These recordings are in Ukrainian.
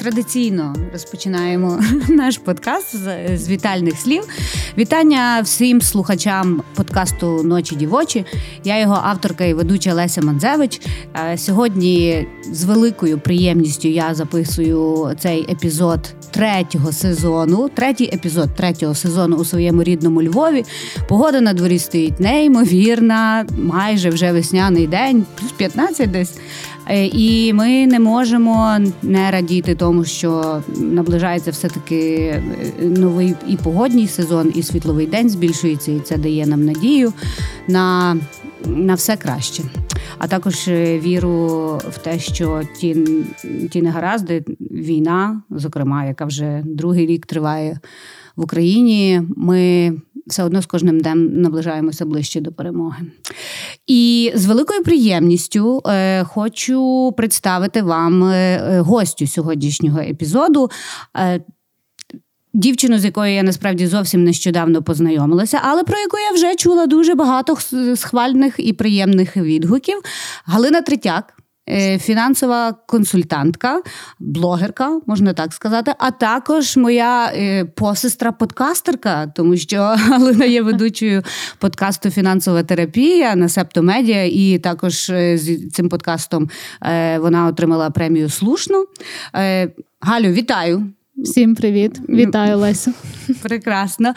традиційно розпочинаємо наш подкаст з, з вітальних слів. Вітання всім слухачам подкасту Ночі дівочі. Я його авторка і ведуча Леся Манзевич. Е, сьогодні з великою приємністю я записую цей епізод третього сезону. Третій епізод третього сезону у своєму рідному Львові. Погода на дворі стоїть неймовірна, майже вже весняний день, плюс 15 десь. Е, і ми не можемо не радіти тому, що наближається все-таки е, новий і погодній сезон, і світловий день збільшується, і це дає нам надію на, на все краще. А також е, віру в те, що ті ті негаразди, війна, зокрема, яка вже другий рік триває в Україні, ми все одно з кожним днем наближаємося ближче до перемоги. І з великою приємністю е, хочу представити вам е, е гостю сьогоднішнього епізоду. Е, Дівчину, з якою я насправді зовсім нещодавно познайомилася, але про яку я вже чула дуже багато схвальних і приємних відгуків. Галина Третяк, Е, фінансова консультантка, блогерка, можна так сказати, а також моя е, посестра-подкастерка, тому що Галина є ведучою подкасту Фінансова терапія на Септомедіа, і також е, з цим подкастом вона отримала премію Слушно. Галю, вітаю! Всім привіт, вітаю Лесю. Прекрасно.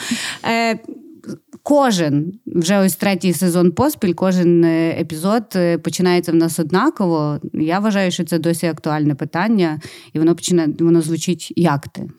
Кожен вже ось третій сезон поспіль, кожен е, епізод е, починається в нас однаково. Я вважаю, що це досі актуальне питання, і воно починає воно звучить як ти.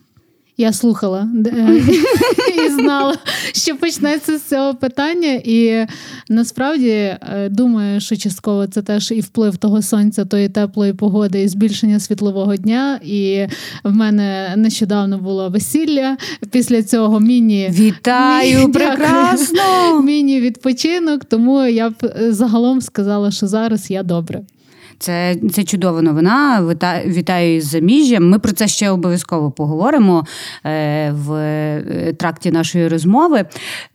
Я слухала і знала, що почнеться з цього питання. І насправді е, думаю, що частково це теж і вплив того сонця, тої теплої погоди, і збільшення світлового дня. І в мене нещодавно було весілля. Після цього міні вітаю міні, прекрасно! Міні-відпочинок. Тому я б е, загалом сказала, що зараз я добре. Це це чудова новина. Вітаю із заміжжям. Ми про це ще обов'язково поговоримо е, в е, тракті нашої розмови.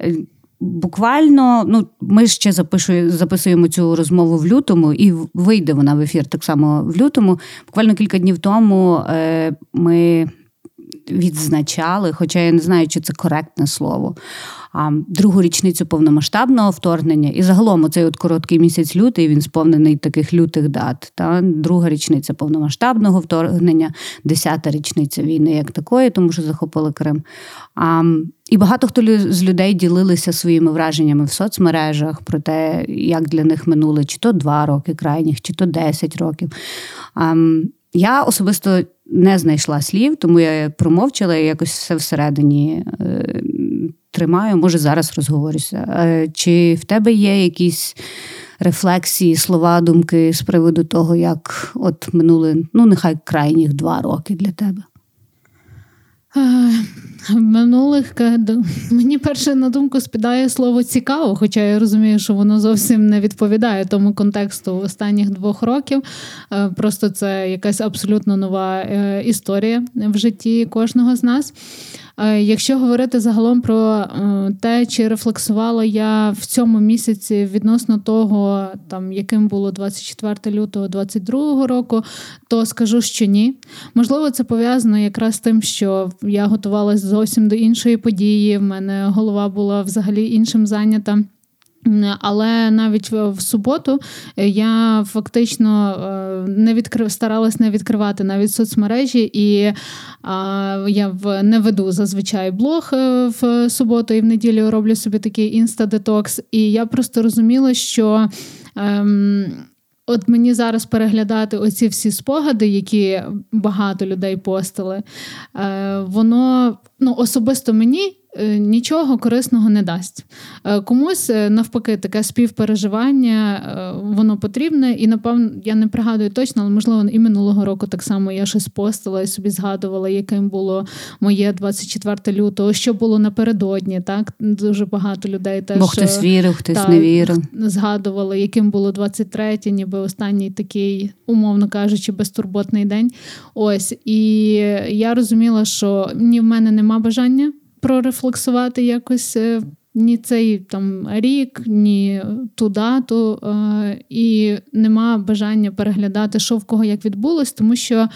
Е, буквально, ну ми ще запишуємо, записуємо цю розмову в лютому, і вийде вона в ефір так само в лютому. Буквально кілька днів тому ми відзначали, хоча я не знаю, чи це коректне слово другу річницю повномасштабного вторгнення. І загалом цей от короткий місяць лютий він сповнений таких лютих дат. Та Друга річниця повномасштабного вторгнення, десята річниця війни як такої, тому що захопили Крим. А, І багато хто з людей ділилися своїми враженнями в соцмережах про те, як для них минули чи то два роки крайніх, чи то десять років. А, Я особисто не знайшла слів, тому я промовчала і якось все всередині е, тримаю, може зараз розговорюся. Е, чи в тебе є якісь рефлексії, слова, думки з приводу того, як от минули, ну, нехай крайніх два роки для тебе? Е, минулих мені перше на думку спідає слово цікаво, хоча я розумію, що воно зовсім не відповідає тому контексту останніх двох років. Е, просто це якась абсолютно нова історія в житті кожного з нас. Е, якщо говорити загалом про е, те, чи рефлексувала я в цьому місяці відносно того, там яким було 24 лютого 2022 року, то скажу, що ні. Можливо, це пов'язано якраз з тим, що я готувалася зовсім до іншої події. В мене голова була взагалі іншим зайнята. Але навіть в суботу е, я фактично е, не відкрив, старалась не відкривати навіть соцмережі, і я не веду зазвичай блог е, в суботу і в неділю роблю собі такий інстадетокс. І я просто розуміла, що. Ем, от мені зараз переглядати оці всі спогади, які багато людей постили, воно ну, особисто мені нічого корисного не дасть. Е, комусь е, навпаки таке співпереживання воно потрібне, і напевно я не пригадую точно, але можливо і минулого року так само я щось постила і собі згадувала, яким було моє 24 лютого, що було напередодні. Так дуже багато людей теж Бо хтось вірив, хтось так, не вірив. Згадували, яким було 23, ніби останній такий, умовно кажучи, безтурботний день. Ось і я розуміла, що ні в мене нема бажання прорефлексувати якось е, ні цей там рік, ні ту дату, е, і нема бажання переглядати, що в кого як відбулось, тому що.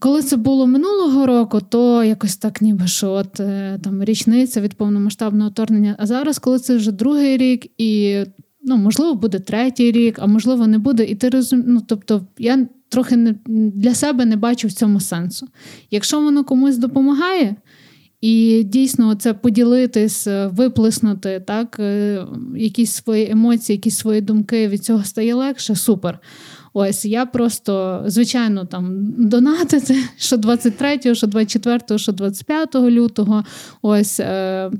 коли це було минулого року, то якось так, ніби що от е, там річниця від повномасштабного вторгнення. А зараз, коли це вже другий рік, і ну, можливо, буде третій рік, а можливо, не буде. І ти розум... ну, тобто, я трохи не для себе не бачу в цьому сенсу. Якщо воно комусь допомагає. І дійсно це поділитись, е, виплеснути так, е, якісь свої емоції, якісь свої думки від цього стає легше, супер. Ось я просто, звичайно, там донатити, що 23, що 24, що 25 лютого. Ось. Е-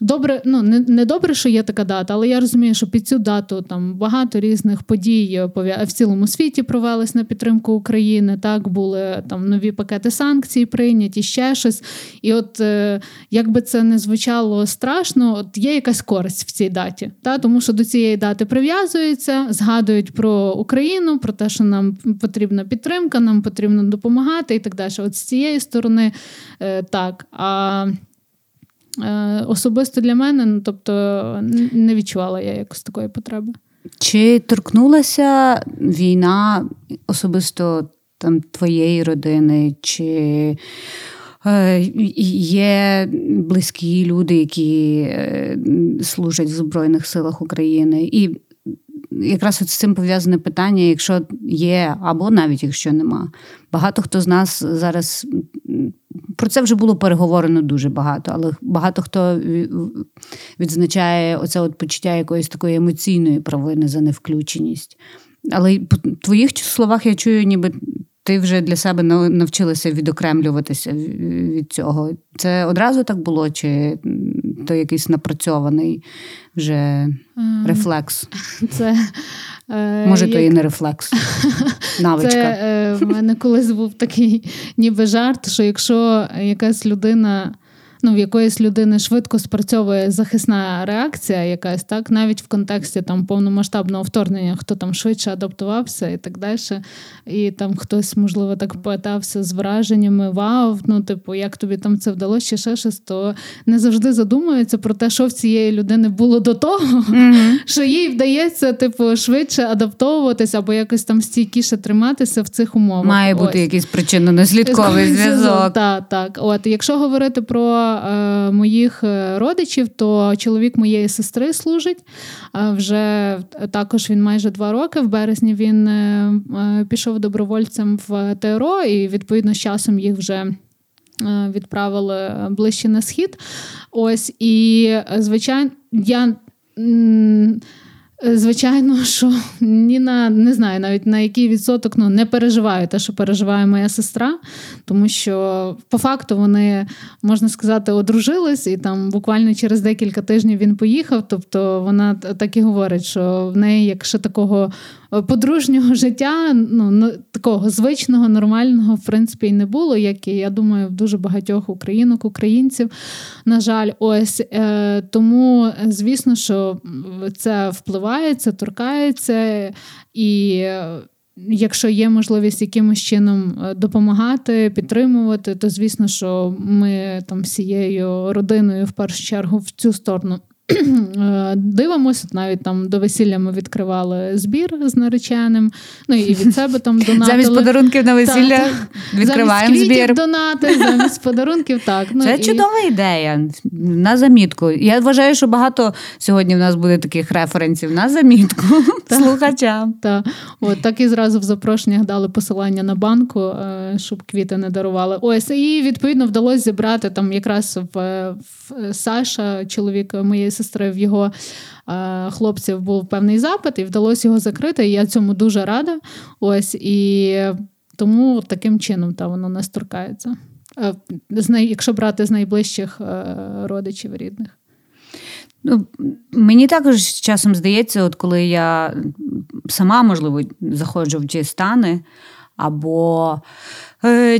Добре, ну не не добре, що є така дата, але я розумію, що під цю дату там багато різних подій в цілому світі провелись на підтримку України. Так були там нові пакети санкцій прийняті, ще щось. І от е, як би це не звучало страшно, от є якась користь в цій даті. Та? Тому що до цієї дати прив'язуються, згадують про Україну, про те, що нам потрібна підтримка, нам потрібно допомагати і так далі. От з цієї сторони е, так. А Е, особисто для мене, ну тобто не відчувала я якось такої потреби. Чи торкнулася війна особисто там твоєї родини? Чи е, є близькі люди, які е, служать в Збройних силах України? І якраз от з цим пов'язане питання, якщо є, або навіть якщо нема. Багато хто з нас зараз про це вже було переговорено дуже багато, але багато хто відзначає оце от почуття якоїсь такої емоційної провини за невключеність. Але по твоїх словах я чую, ніби ти вже для себе навчилася відокремлюватися від цього. Це одразу так було, чи то якийсь напрацьований вже рефлекс? Це Е, Може, як... то і не рефлекс. Навичка. Це е, в мене колись був такий ніби жарт, що якщо якась людина ну, в якоїсь людини швидко спрацьовує захисна реакція, якась так, навіть в контексті там повномасштабного вторгнення, хто там швидше адаптувався і так далі. І там хтось, можливо, так питався з враженнями, вау, ну, типу, як тобі там це вдалося, чи ще щось, то не завжди задумується про те, що в цієї людини було до того, mm-hmm. що їй вдається, типу, швидше адаптовуватися або якось там стійкіше триматися в цих умовах. Має бути Ось. якийсь причинно-наслідковий зв'язок. Так, так. От, якщо говорити про е, моїх е, родичів, то чоловік моєї сестри служить. Е, вже також він майже два роки. В березні він е, пішов добровольцем в ТРО, і відповідно з часом їх вже. Відправили ближче на схід. Ось і звичайно, я звичайно, що ні на не знаю навіть на який відсоток ну, не переживаю те, що переживає моя сестра, тому що по факту вони, можна сказати, одружились, і там буквально через декілька тижнів він поїхав. Тобто вона так і говорить, що в неї, якщо такого подружнього життя, ну такого звичного, нормального, в принципі, і не було, як і я думаю, в дуже багатьох українок, українців. На жаль, ось е, тому, звісно, що це впливає, це торкається і. Якщо є можливість якимось чином е, допомагати, підтримувати, то звісно, що ми там всією родиною в першу чергу в цю сторону дивимося, навіть там до весілля ми відкривали збір з нареченим. Ну і від себе там донатили. Замість подарунків на весілля так, відкриваємо замість збір. донати, замість подарунків. так. Ну, Це і... чудова ідея. На замітку. Я вважаю, що багато сьогодні в нас буде таких референсів на замітку слухачам. Так, От так і зразу в запрошеннях дали посилання на банку, е, щоб квіти не дарували. Ось і відповідно вдалося зібрати там якраз в, в Саша, чоловік моєї сестри, в його е, хлопців був певний запит, і вдалося його закрити. І я цьому дуже рада. Ось і тому таким чином та воно не торкається. Е, якщо брати з найближчих е, родичів рідних. Ну, Мені також часом здається, от коли я сама, можливо, заходжу в ті стани, або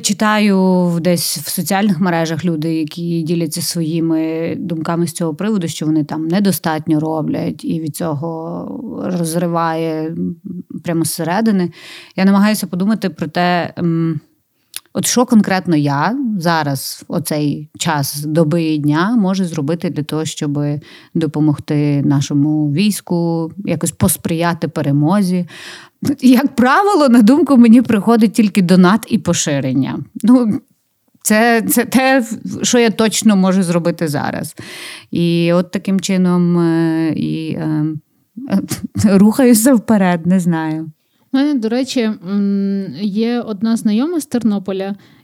читаю десь в соціальних мережах люди, які діляться своїми думками з цього приводу, що вони там недостатньо роблять, і від цього розриває прямо зсередини. Я намагаюся подумати про те. От що конкретно я зараз, в оцей час доби і дня, можу зробити для того, щоб допомогти нашому війську, якось посприяти перемозі. Як правило, на думку мені приходить тільки донат і поширення. Ну, це це те, що я точно можу зробити зараз. І от таким чином е, і е, рухаюся вперед, не знаю. У мене, до речі, є одна знайома з Тернополя, Е,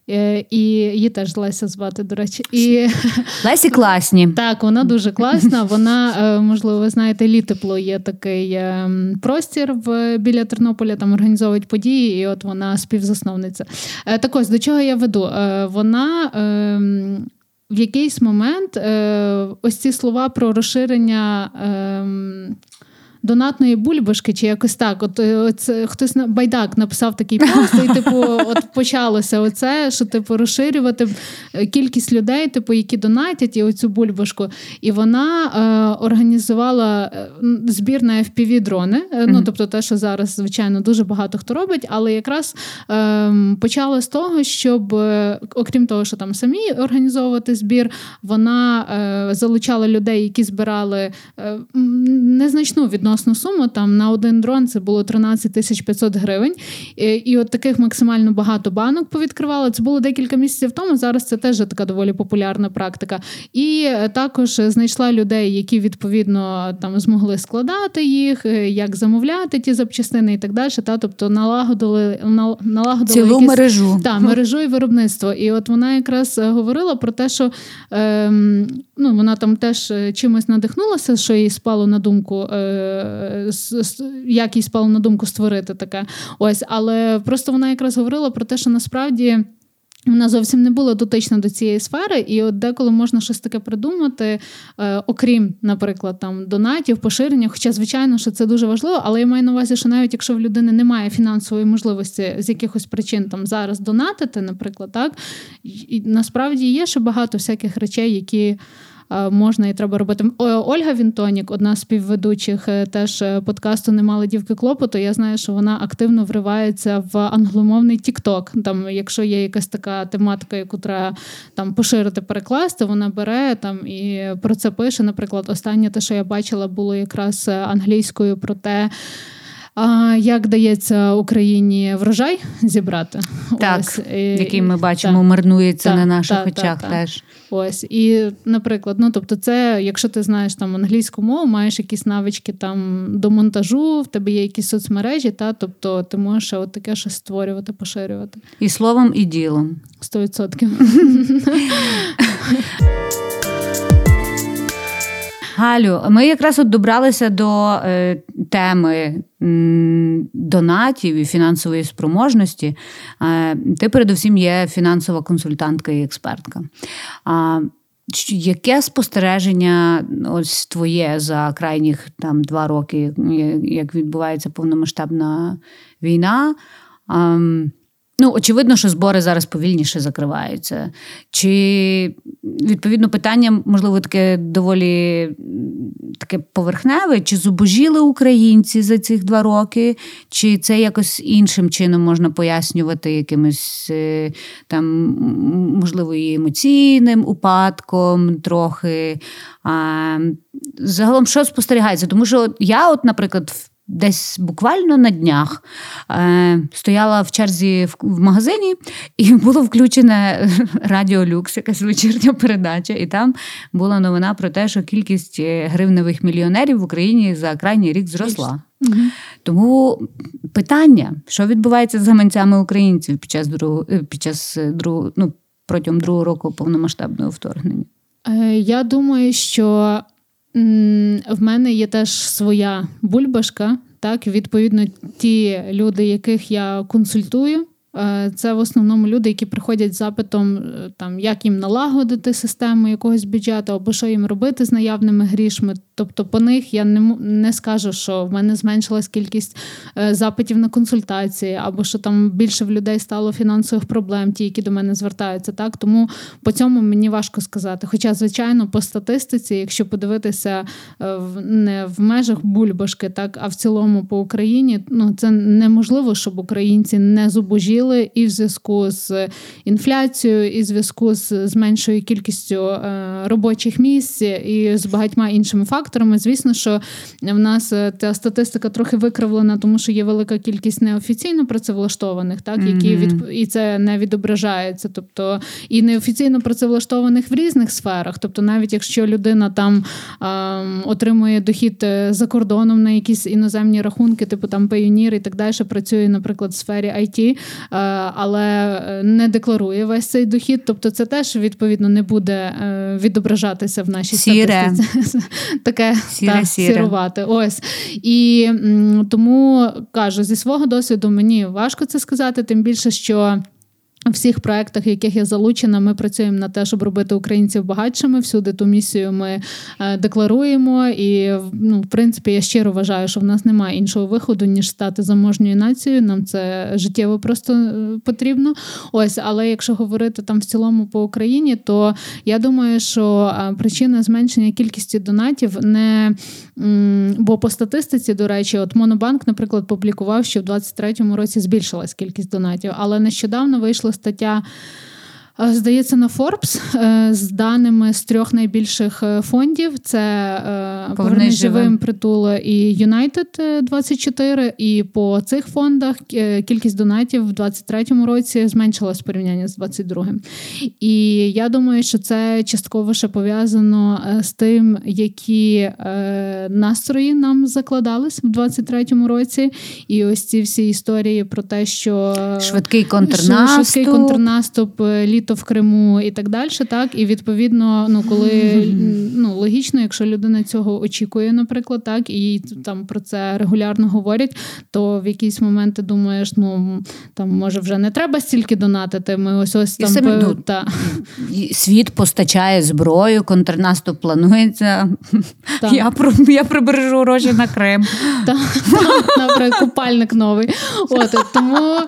і її теж Леся звати, до речі. І... Лесі класні. Так, вона дуже класна. Вона, е, можливо, ви знаєте, літепло є такий е, простір в біля Тернополя, там організовують події, і от вона співзасновниця. Так ось, до чого я веду? Вона. В якийсь момент ось ці слова про розширення ем, донатної бульбашки, чи якось так. От, е, от хтось на байдак написав такий пост, і типу, от почалося оце, що типу розширювати е, кількість людей, типу, які донатять і оцю бульбашку. І вона е, організувала е, збір на fpv дрони. Mm-hmm. Ну тобто, те, що зараз, звичайно, дуже багато хто робить, але якраз е, почала з того, щоб, окрім того, що там самі організовувати збір, вона е, залучала людей, які збирали незначну відносно відносну суму. Там на один дрон це було 13 тисяч 500 гривень. І, і от таких максимально багато банок повідкривали. Це було декілька місяців тому. Зараз це теж така доволі популярна практика. І е, також знайшла людей, які відповідно там змогли складати їх, е, як замовляти ті запчастини і так далі. Та тобто налагодили налагодили цілу якісь, мережу та мережу і виробництво. І от вона якраз е, говорила про те, що ем, ну вона там теж чимось надихнулася, що їй спало на думку. Е, як їй спало на думку створити таке. Ось, але просто вона якраз говорила про те, що насправді. Вона зовсім не була дотична до цієї сфери, і от деколи можна щось таке придумати, е, окрім, наприклад, там донатів, поширення. Хоча, звичайно, що це дуже важливо, але я маю на увазі, що навіть якщо в людини немає фінансової можливості з якихось причин там зараз донатити, наприклад, так і насправді є ще багато всяких речей, які. Е, можна і треба робити. Ольга Вінтонік, одна з співведучих е, теж е, подкасту Не мали дівки клопоту. Я знаю, що вона активно вривається в англомовний Тікток. Там, якщо є якась така тематика, яку треба там поширити, перекласти, вона бере там і про це пише. Наприклад, останнє те, що я бачила, було якраз англійською про те. А Як дається Україні врожай зібрати, так, Ось, який ми бачимо, так, марнується так, на наших очах теж. Ось і, наприклад, ну тобто, це, якщо ти знаєш там англійську мову, маєш якісь навички там до монтажу, в тебе є якісь соцмережі, та тобто ти можеш от таке щось створювати, поширювати. І словом, і ділом. Сто відсотків. Галю, ми якраз от добралися до е, теми донатів і фінансової спроможності. Е, ти, передусім, є фінансова консультантка і експертка. А, Яке спостереження ось твоє за крайніх там два роки, як відбувається повномасштабна війна? Ну, очевидно, що збори зараз повільніше закриваються. Чи відповідно питання, можливо, таке доволі таке поверхневе, чи зубожіли українці за цих два роки, чи це якось іншим чином можна пояснювати якимось е, там, можливо, і емоційним упадком трохи. А, Загалом, що спостерігається? Тому що я, от, наприклад, Десь буквально на днях е, стояла в черзі в, в магазині, і було включене Радіо Люкс, якась вечірня передача, і там була новина про те, що кількість е, гривневих мільйонерів в Україні за крайній рік зросла. Угу. Тому питання, що відбувається з гаманцями українців під час другого е, під час е, другого, ну протягом другого року повномасштабного вторгнення? Я думаю, що в мене є теж своя бульбашка. Так, відповідно, ті люди, яких я консультую, це в основному люди, які приходять з запитом, е, там як їм налагодити систему якогось бюджету, або що їм робити з наявними грішми. Тобто, по них я не не скажу, що в мене зменшилась кількість е, запитів на консультації, або що там більше в людей стало фінансових проблем, ті, які до мене звертаються. Так тому по цьому мені важко сказати. Хоча, звичайно, по статистиці, якщо подивитися не в межах бульбашки, так а в цілому по Україні, ну це неможливо, щоб українці не зубожіли зрозуміли і в зв'язку з інфляцією, і в зв'язку з, з меншою кількістю е, робочих місць і з багатьма іншими факторами. Звісно, що в нас та статистика трохи викривлена, тому що є велика кількість неофіційно працевлаштованих, так які від і це не відображається, тобто і неофіційно працевлаштованих в різних сферах. Тобто, навіть якщо людина там е, отримує дохід е, за кордоном на якісь іноземні рахунки, типу там Payoneer і так далі, працює, наприклад, в сфері IT, е, але не декларує весь цей дохід. Тобто, це теж відповідно не буде е, відображатися в нашій Сіре. статистиці. Таке сіре, та, сіре. сірувати. Ось і тому кажу, зі свого досвіду мені важко це сказати, тим більше, що. Всіх проектах, в яких я залучена, ми працюємо на те, щоб робити українців багатшими. Всюди ту місію ми е, декларуємо. І ну, в принципі, я щиро вважаю, що в нас немає іншого виходу, ніж стати заможньою нацією. Нам це життєво просто е, потрібно. Ось, але якщо говорити там в цілому по Україні, то я думаю, що е, причина зменшення кількості донатів не бо по статистиці, до речі, от Монобанк, наприклад, публікував, що в 2023 році збільшилась кількість донатів, але нещодавно вийшла стаття Е, здається, на Forbes е, з даними з трьох найбільших е, фондів: це «Поверни живим притул і United 24. І по цих фондах кількість донатів в 23-му році зменшилась в порівнянні з 22-м. І я думаю, що це частково ще пов'язано з тим, які настрої нам закладались в 23-му році. І ось ці всі історії про те, що швидкий контрнаступ. Швидкий контрнаступ літо в Криму і так далі. Так, і відповідно, ну коли ну логічно, якщо людина цього очікує, наприклад, так і там про це регулярно говорять, то в якісь моменти думаєш, ну там може вже не треба стільки донатити. Ми ось ось там самі, ну, та. світ постачає зброю, контрнаступ планується. Так. Я я прибережу гроші на Крим. Так, Наприклад, купальник новий. От тому,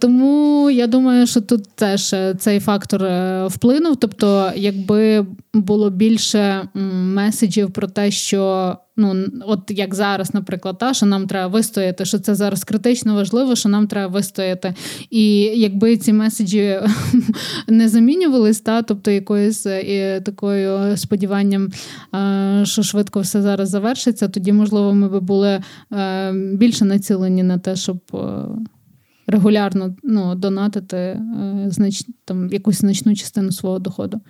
тому я думаю, що тут теж е, цей фактор е, вплинув. Тобто, якби було більше меседжів про те, що ну, от як зараз, наприклад, та що нам треба вистояти, що це зараз критично важливо, що нам треба вистояти. І якби ці меседжі не замінювались, та тобто якоюсь і такою сподіванням, що швидко все зараз завершиться, тоді можливо ми би були е, більше націлені на те, щоб. Регулярно ну, донатити е, знач, там, якусь значну частину свого доходу.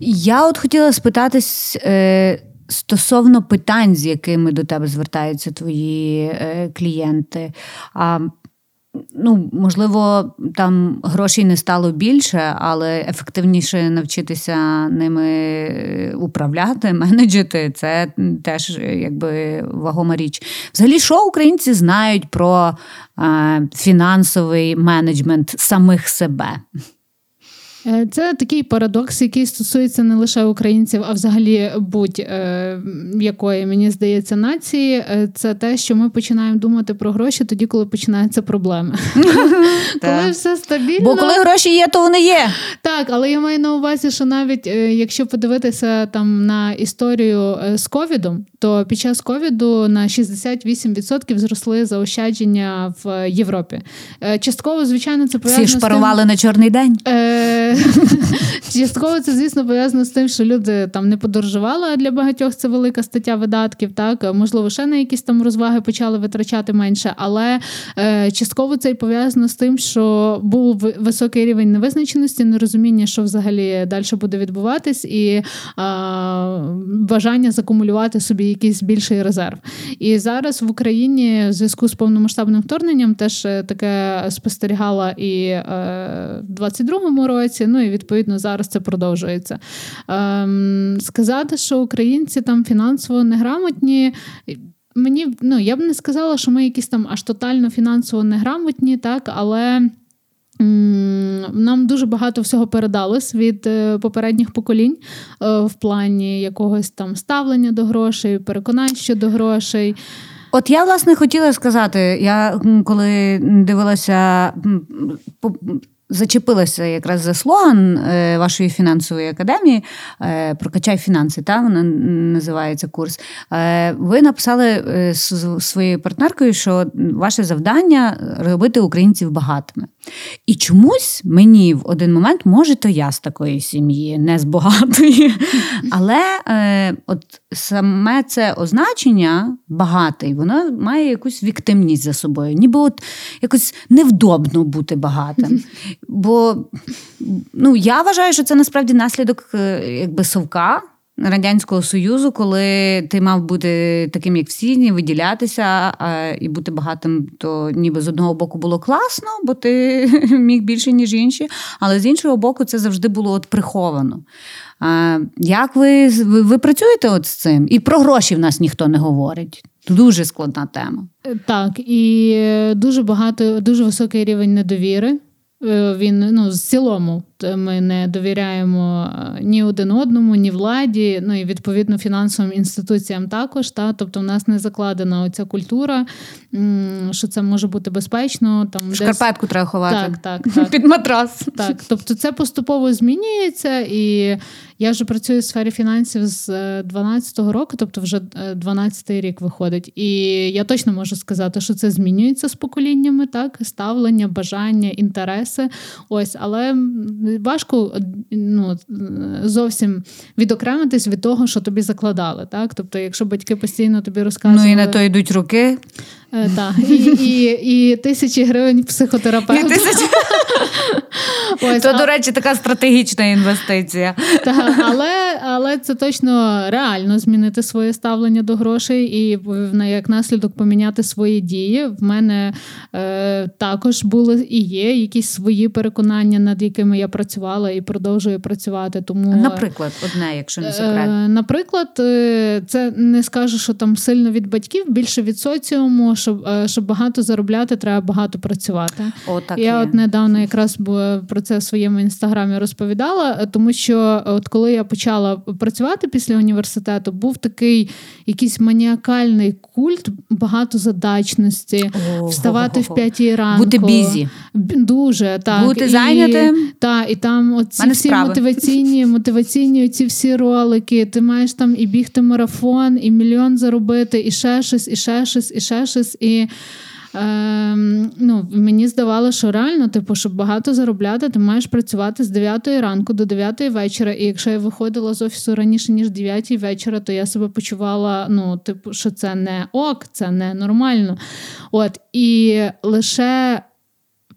Я от хотіла спитатись е, стосовно питань, з якими до тебе звертаються твої е, клієнти. А Ну, можливо, там грошей не стало більше, але ефективніше навчитися ними управляти, менеджити це теж якби вагома річ. Взагалі, що українці знають про е, фінансовий менеджмент самих себе? Е, це такий парадокс, який стосується не лише українців, а взагалі будь-якої, мені здається, нації. Е, це те, що ми починаємо думати про гроші тоді, коли починаються проблеми. Коли все стабільно. Бо коли гроші є, то вони є. Так, але я маю на увазі, що навіть е, якщо подивитися там на історію з ковідом, то під час ковіду на 68% зросли заощадження в Європі. Частково, звичайно, це пов'язано Всі шпарували на чорний день. Частково це, звісно, пов'язано з тим, що люди там не подорожували, а для багатьох це велика стаття видатків. Так, можливо, ще на якісь там розваги почали витрачати менше, але е, частково це і пов'язано з тим, що був високий рівень невизначеності, нерозуміння, що взагалі далі буде відбуватись, і е, бажання закумулювати собі якийсь більший резерв. І зараз в Україні в зв'язку з повномасштабним вторгненням теж е, таке спостерігала і в 22-му році році. Ну і відповідно зараз це продовжується. Ем, Сказати, що українці там фінансово неграмотні. Мені ну я б не сказала, що ми якісь там аж тотально фінансово неграмотні, так, але. Нам дуже багато всього передалось від е, попередніх поколінь е, в плані якогось там ставлення до грошей, переконань щодо грошей. От я власне хотіла сказати, я коли дивилася зачепилася якраз за слоган е, вашої фінансової академії е, Прокачай фінанси, та вона називається курс. Е, ви написали з своєю партнеркою, що ваше завдання робити українців багатими. І чомусь мені в один момент, може, то я з такої сім'ї, не з багатої. Але от саме це означення багатий, воно має якусь віктимність за собою. Ніби от якось невдобно бути багатим. Бо ну, я вважаю, що це насправді наслідок е, якби совка. Радянського Союзу, коли ти мав бути таким, як всі, виділятися а, і бути багатим, то ніби з одного боку було класно, бо ти міг більше, ніж інші, але з іншого боку, це завжди було от приховано. А, Як ви ви, ви працюєте от з цим? І про гроші в нас ніхто не говорить. Дуже складна тема. Так, і дуже багато, дуже високий рівень недовіри. Е, він ну, в цілому ми не довіряємо е, ні один одному, ні владі, ну і відповідно фінансовим інституціям також. Та? Тобто в нас не закладена оця культура, що це може бути безпечно. Там Шкарпетку десь... треба ховати Так, так, так. під матрас. Так, тобто це поступово змінюється, і я вже працюю в сфері фінансів з 12-го е, року, тобто вже 12-й рік виходить. І я точно можу сказати, що це змінюється з поколіннями, так, ставлення, бажання, інтереси. Ось, але важко ну, зовсім відокремитись від того, що тобі закладали. Так? Тобто, якщо батьки постійно тобі розказують. Ну і на то йдуть руки. Е, так, і і, і тисячі гривень психотерапевта. Ось, То, а... до речі, така стратегічна інвестиція. Так, Але але це точно реально змінити своє ставлення до грошей і як наслідок поміняти свої дії. В мене е, також були і є якісь свої переконання, над якими я працювала і продовжую працювати. Тому, Наприклад, одне, якщо не секрет. Е, наприклад, е, це не скажу, що там сильно від батьків, більше від соціуму щоб е, щоб багато заробляти, треба багато працювати. О, так Я є. от недавно якраз про це в своєму інстаграмі розповідала, е, тому що от коли я почала працювати після університету, був такий якийсь маніакальний культ багатозадачності, О, вставати в п'ятій ранку. Бути бізі. Дуже так. Бути зайнятим. та, і там оці всі справи. мотиваційні, мотиваційні ці всі ролики. Ти маєш там і бігти марафон, і мільйон заробити, і ще щось, і ще щось, і ще щось. І е, ну, мені здавалося, що реально, типу, щоб багато заробляти, ти маєш працювати з 9 ранку до 9 вечора. І якщо я виходила з офісу раніше, ніж 9 вечора, то я себе почувала, ну, типу, що це не ок, це не нормально. От, І лише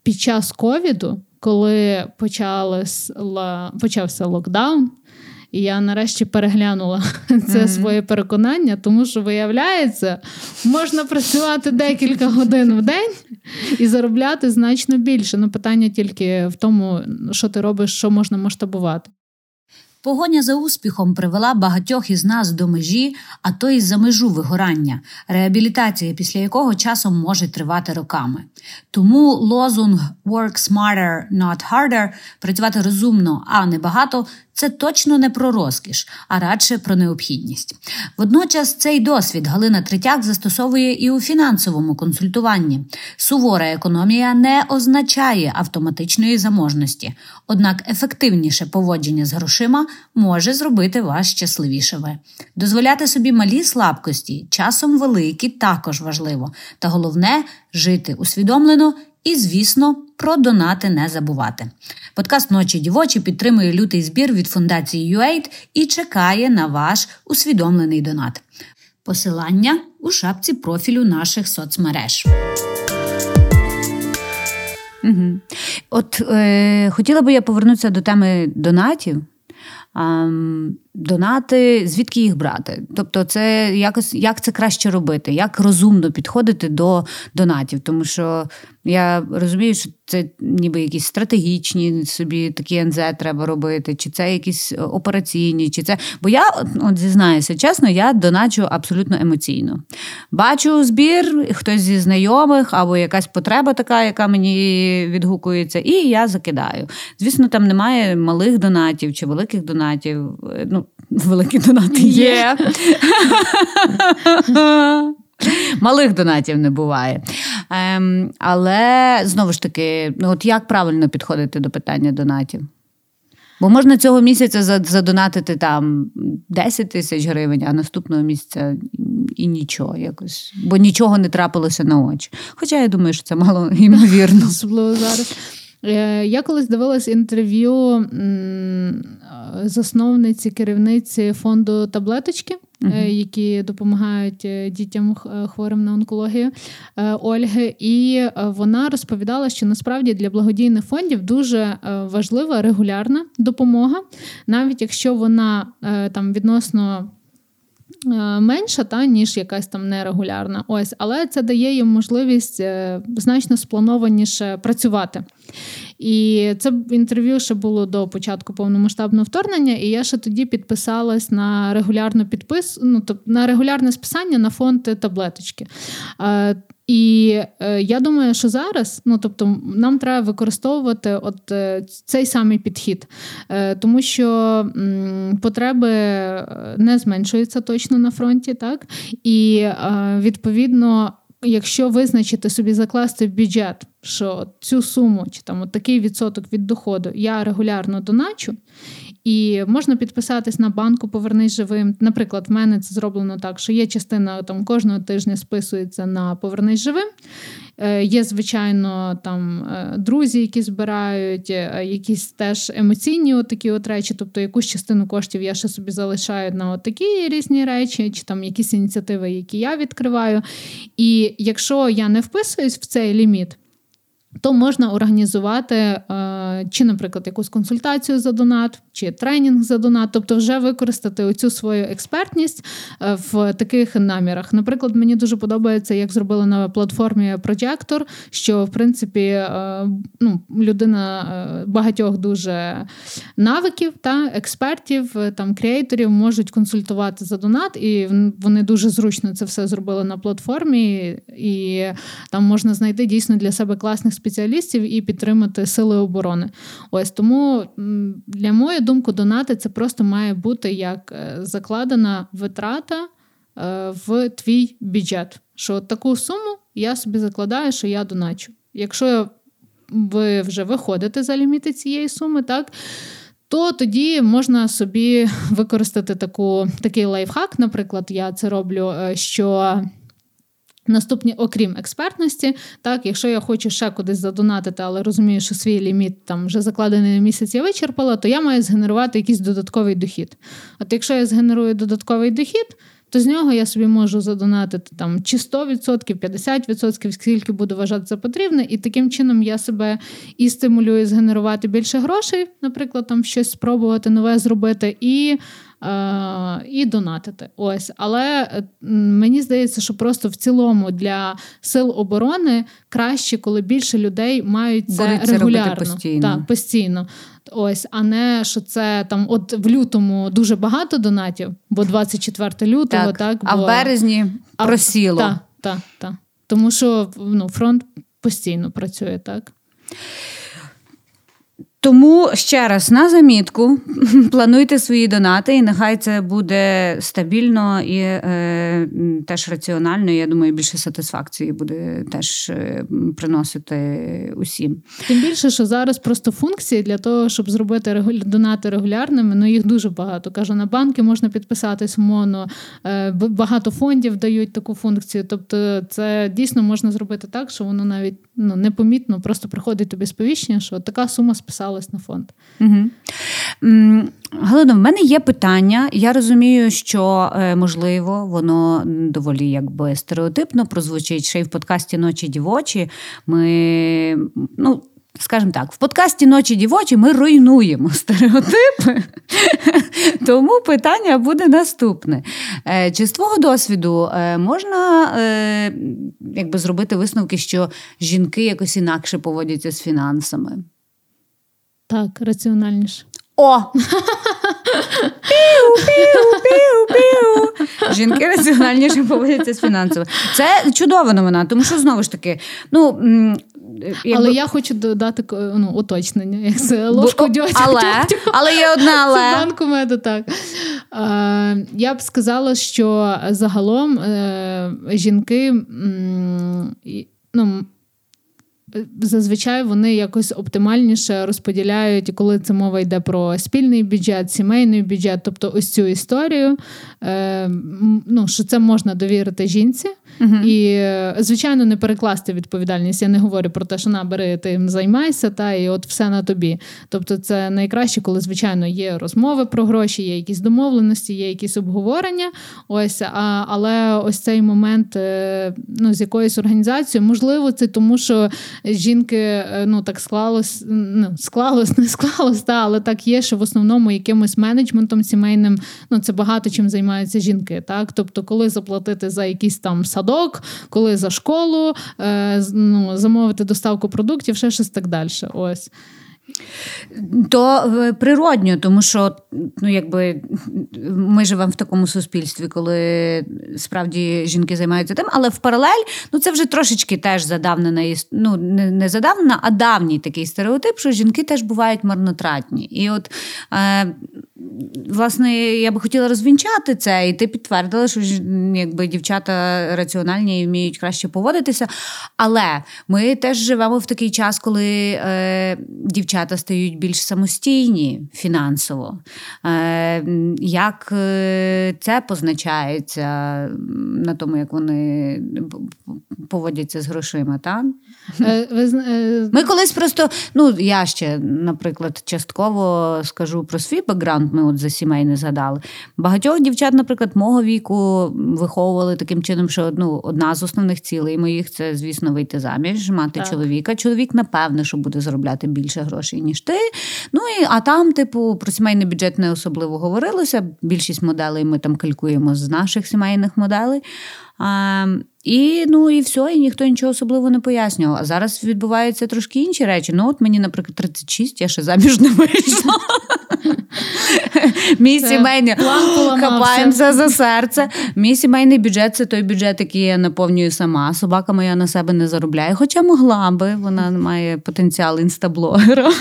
під час ковіду, коли почався, локдаун. І я нарешті переглянула це mm-hmm. своє переконання, тому що, виявляється, можна працювати декілька годин в день і заробляти значно більше. Ну, питання тільки в тому, що ти робиш, що можна масштабувати. Погоня за успіхом привела багатьох із нас до межі, а то й за межу вигорання, реабілітація, після якого часом може тривати роками. Тому лозунг «Work smarter, not harder» працювати розумно, а не багато це точно не про розкіш, а радше про необхідність. Водночас цей досвід Галина Третяк застосовує і у фінансовому консультуванні. Сувора економія не означає автоматичної заможності, однак ефективніше поводження з грошима може зробити вас щасливішими. Дозволяти собі малі слабкості, часом великі, також важливо, та головне жити усвідомлено і, звісно, про донати не забувати. Подкаст Ночі дівочі підтримує лютий збір від фундації UAID і чекає на ваш усвідомлений донат. Посилання у шапці профілю наших соцмереж. Угу. От е, хотіла би я повернутися до теми донатів. Ем, донати, звідки їх брати? Тобто, це якось як це краще робити, як розумно підходити до донатів, тому що я розумію, що це ніби якісь стратегічні собі такі НЗ треба робити, чи це якісь операційні, чи це. Бо я от зізнаюся, чесно, я доначу абсолютно емоційно. Бачу збір, хтось зі знайомих або якась потреба така, яка мені відгукується, і я закидаю. Звісно, там немає малих донатів чи великих донатів. Ну, великі донати є. Малих донатів не буває. Ем, Але знову ж таки, ну от як правильно підходити до питання донатів? Бо можна цього місяця задонатити там 10 тисяч гривень, а наступного місяця і нічого якось, бо нічого не трапилося на очі. Хоча я думаю, що це мало ймовірно. Особливо зараз. Е, я колись дивилась інтерв'ю засновниці керівниці фонду таблеточки, uh які допомагають е, дітям хворим на онкологію Ольги. І вона розповідала, що насправді для благодійних фондів дуже важлива регулярна допомога, навіть якщо вона там відносно. Менша, та, ніж якась там нерегулярна. Ось, але це дає їм можливість значно спланованіше працювати. І це інтерв'ю ще було до початку повномасштабного вторгнення, і я ще тоді підписалась на регулярну підпис, ну тобто на регулярне списання на фонд таблеточки. І е, я думаю, що зараз, ну тобто, нам треба використовувати от е, цей самий підхід, е, тому що м, потреби не зменшуються точно на фронті, так? І е, відповідно якщо визначити собі закласти в бюджет, що цю суму чи там от такий відсоток від доходу я регулярно доначу, і можна підписатись на банку Повернись живим. Наприклад, в мене це зроблено так, що є частина там кожного тижня списується на Повернись живим. Е, є, звичайно, там е, друзі, які збирають, е, якісь теж емоційні от такі от речі, тобто якусь частину коштів я ще собі залишаю на от такі різні речі, чи там якісь ініціативи, які я відкриваю. І якщо я не вписуюсь в цей ліміт, то можна організувати е, чи, наприклад, якусь консультацію за донат, чи тренінг за донат, тобто вже використати оцю свою експертність е, в таких намірах. Наприклад, мені дуже подобається, як зробили на платформі Projector, що в принципі е, ну, людина багатьох дуже навиків та експертів, там креаторів можуть консультувати за донат, і вони дуже зручно це все зробили на платформі, і там можна знайти дійсно для себе класних спеціалістів і підтримати сили оборони. Ось тому, для моєї думки, донати це просто має бути як е, закладена витрата е, в твій бюджет. Що таку суму я собі закладаю, що я доначу. Якщо ви вже виходите за ліміти цієї суми, так. То тоді можна собі використати таку, такий лайфхак. Наприклад, я це роблю, е, що Наступні, окрім експертності, так, якщо я хочу ще кудись задонатити, але розумію, що свій ліміт там вже закладений на місяць я вичерпала, то я маю згенерувати якийсь додатковий дохід. От якщо я згенерую додатковий дохід, то з нього я собі можу задонатити там чи 100%, 50%, скільки буду вважати за потрібне, і таким чином я себе і стимулюю згенерувати більше грошей, наприклад, там щось спробувати нове зробити, і і донатити. Ось, але мені здається, що просто в цілому для сил оборони краще, коли більше людей мають це Бориться регулярно постійно. Так, постійно. Ось, а не що це там, от в лютому дуже багато донатів, бо 24 лютого, так, так бо... а в березні просіло. Так, так, так. Тому що ну, фронт постійно працює так. Тому ще раз на замітку плануйте свої донати, і нехай це буде стабільно і е, теж раціонально. Я думаю, більше сатисфакції буде теж е, приносити усім. Тим більше, що зараз просто функції для того, щоб зробити регуля... донати регулярними, ну їх дуже багато. Кажу, на банки можна підписатись моно, е, багато фондів дають таку функцію. Тобто, це дійсно можна зробити так, що воно навіть ну непомітно просто приходить тобі сповіщення, що така сума списалась на фонд. Угу. Галина, в мене є питання. Я розумію, що е, можливо воно доволі якби стереотипно прозвучить ще й в подкасті Ночі дівочі. Ми ну. Скажімо так, в подкасті Ночі дівочі ми руйнуємо стереотипи, тому питання буде наступне. Е, чи з твого досвіду е, можна якби, зробити висновки, що жінки якось інакше поводяться з фінансами? Так, раціональніше. О! Піу-піу-піу-піу. Жінки раціональніше поводяться з фінансово. Це чудова новина, тому що знову ж таки, ну. Якби... Але я хочу додати ну, уточнення, як це ложку дьотю. Але але є одна але. банку меду, так. Е, я б сказала, що загалом е, жінки ну, зазвичай вони якось оптимальніше розподіляють, коли це мова йде про спільний бюджет, сімейний бюджет, тобто ось цю історію, е, ну, що це можна довірити жінці. Угу. І, звичайно, не перекласти відповідальність. Я не говорю про те, що набери, ти займайся, та і от все на тобі. Тобто, це найкраще, коли, звичайно, є розмови про гроші, є якісь домовленості, є якісь обговорення. Ось, а, Але ось цей момент е, ну, з якоюсь організацією, можливо, це тому, що жінки е, ну так склалось, ну склалось, не склалось, та, але так є, що в основному якимось менеджментом сімейним ну це багато чим займаються жінки. Так, тобто, коли заплатити за якийсь там садок, коли за школу, е, ну, замовити доставку продуктів, ще щось так далі. Ось. То е, природньо, тому що ну, якби ми живемо в такому суспільстві, коли справді жінки займаються тим, але в паралель ну це вже трошечки теж задавнена, ну не задавнена, а давній такий стереотип, що жінки теж бувають марнотратні. І от е, власне я би хотіла розвінчати це, і ти підтвердила, що якби дівчата раціональні і вміють краще поводитися. Але ми теж живемо в такий час, коли е, дівчата стають більш самостійні фінансово. Е, Як е, це позначається на тому, як вони поводяться з грошима? так? Е, е, ми колись просто, ну я ще, наприклад, частково скажу про свій бекграунд, ми от за сімей не згадали. Багатьох дівчат, наприклад, мого віку виховували таким чином, що ну, одна з основних цілей моїх це, звісно, вийти заміж, мати так. чоловіка. Чоловік, напевне, що буде заробляти більше грошей, ніж ти. Ну і а там, типу, про сімейний бюджет не особливо говорилося. Більшість моделей ми там калькуємо з наших сімейних моделей. А, І ну і все, і ніхто нічого особливо не пояснював. А зараз відбуваються трошки інші речі. Ну, от мені, наприклад, 36, я ще заміж не вийшла. Мій сімейний хапаємося за серце. Мій сімейний бюджет це той бюджет, який я наповнюю сама. Собака моя на себе не заробляє, хоча могла би, вона має потенціал інстаблогера.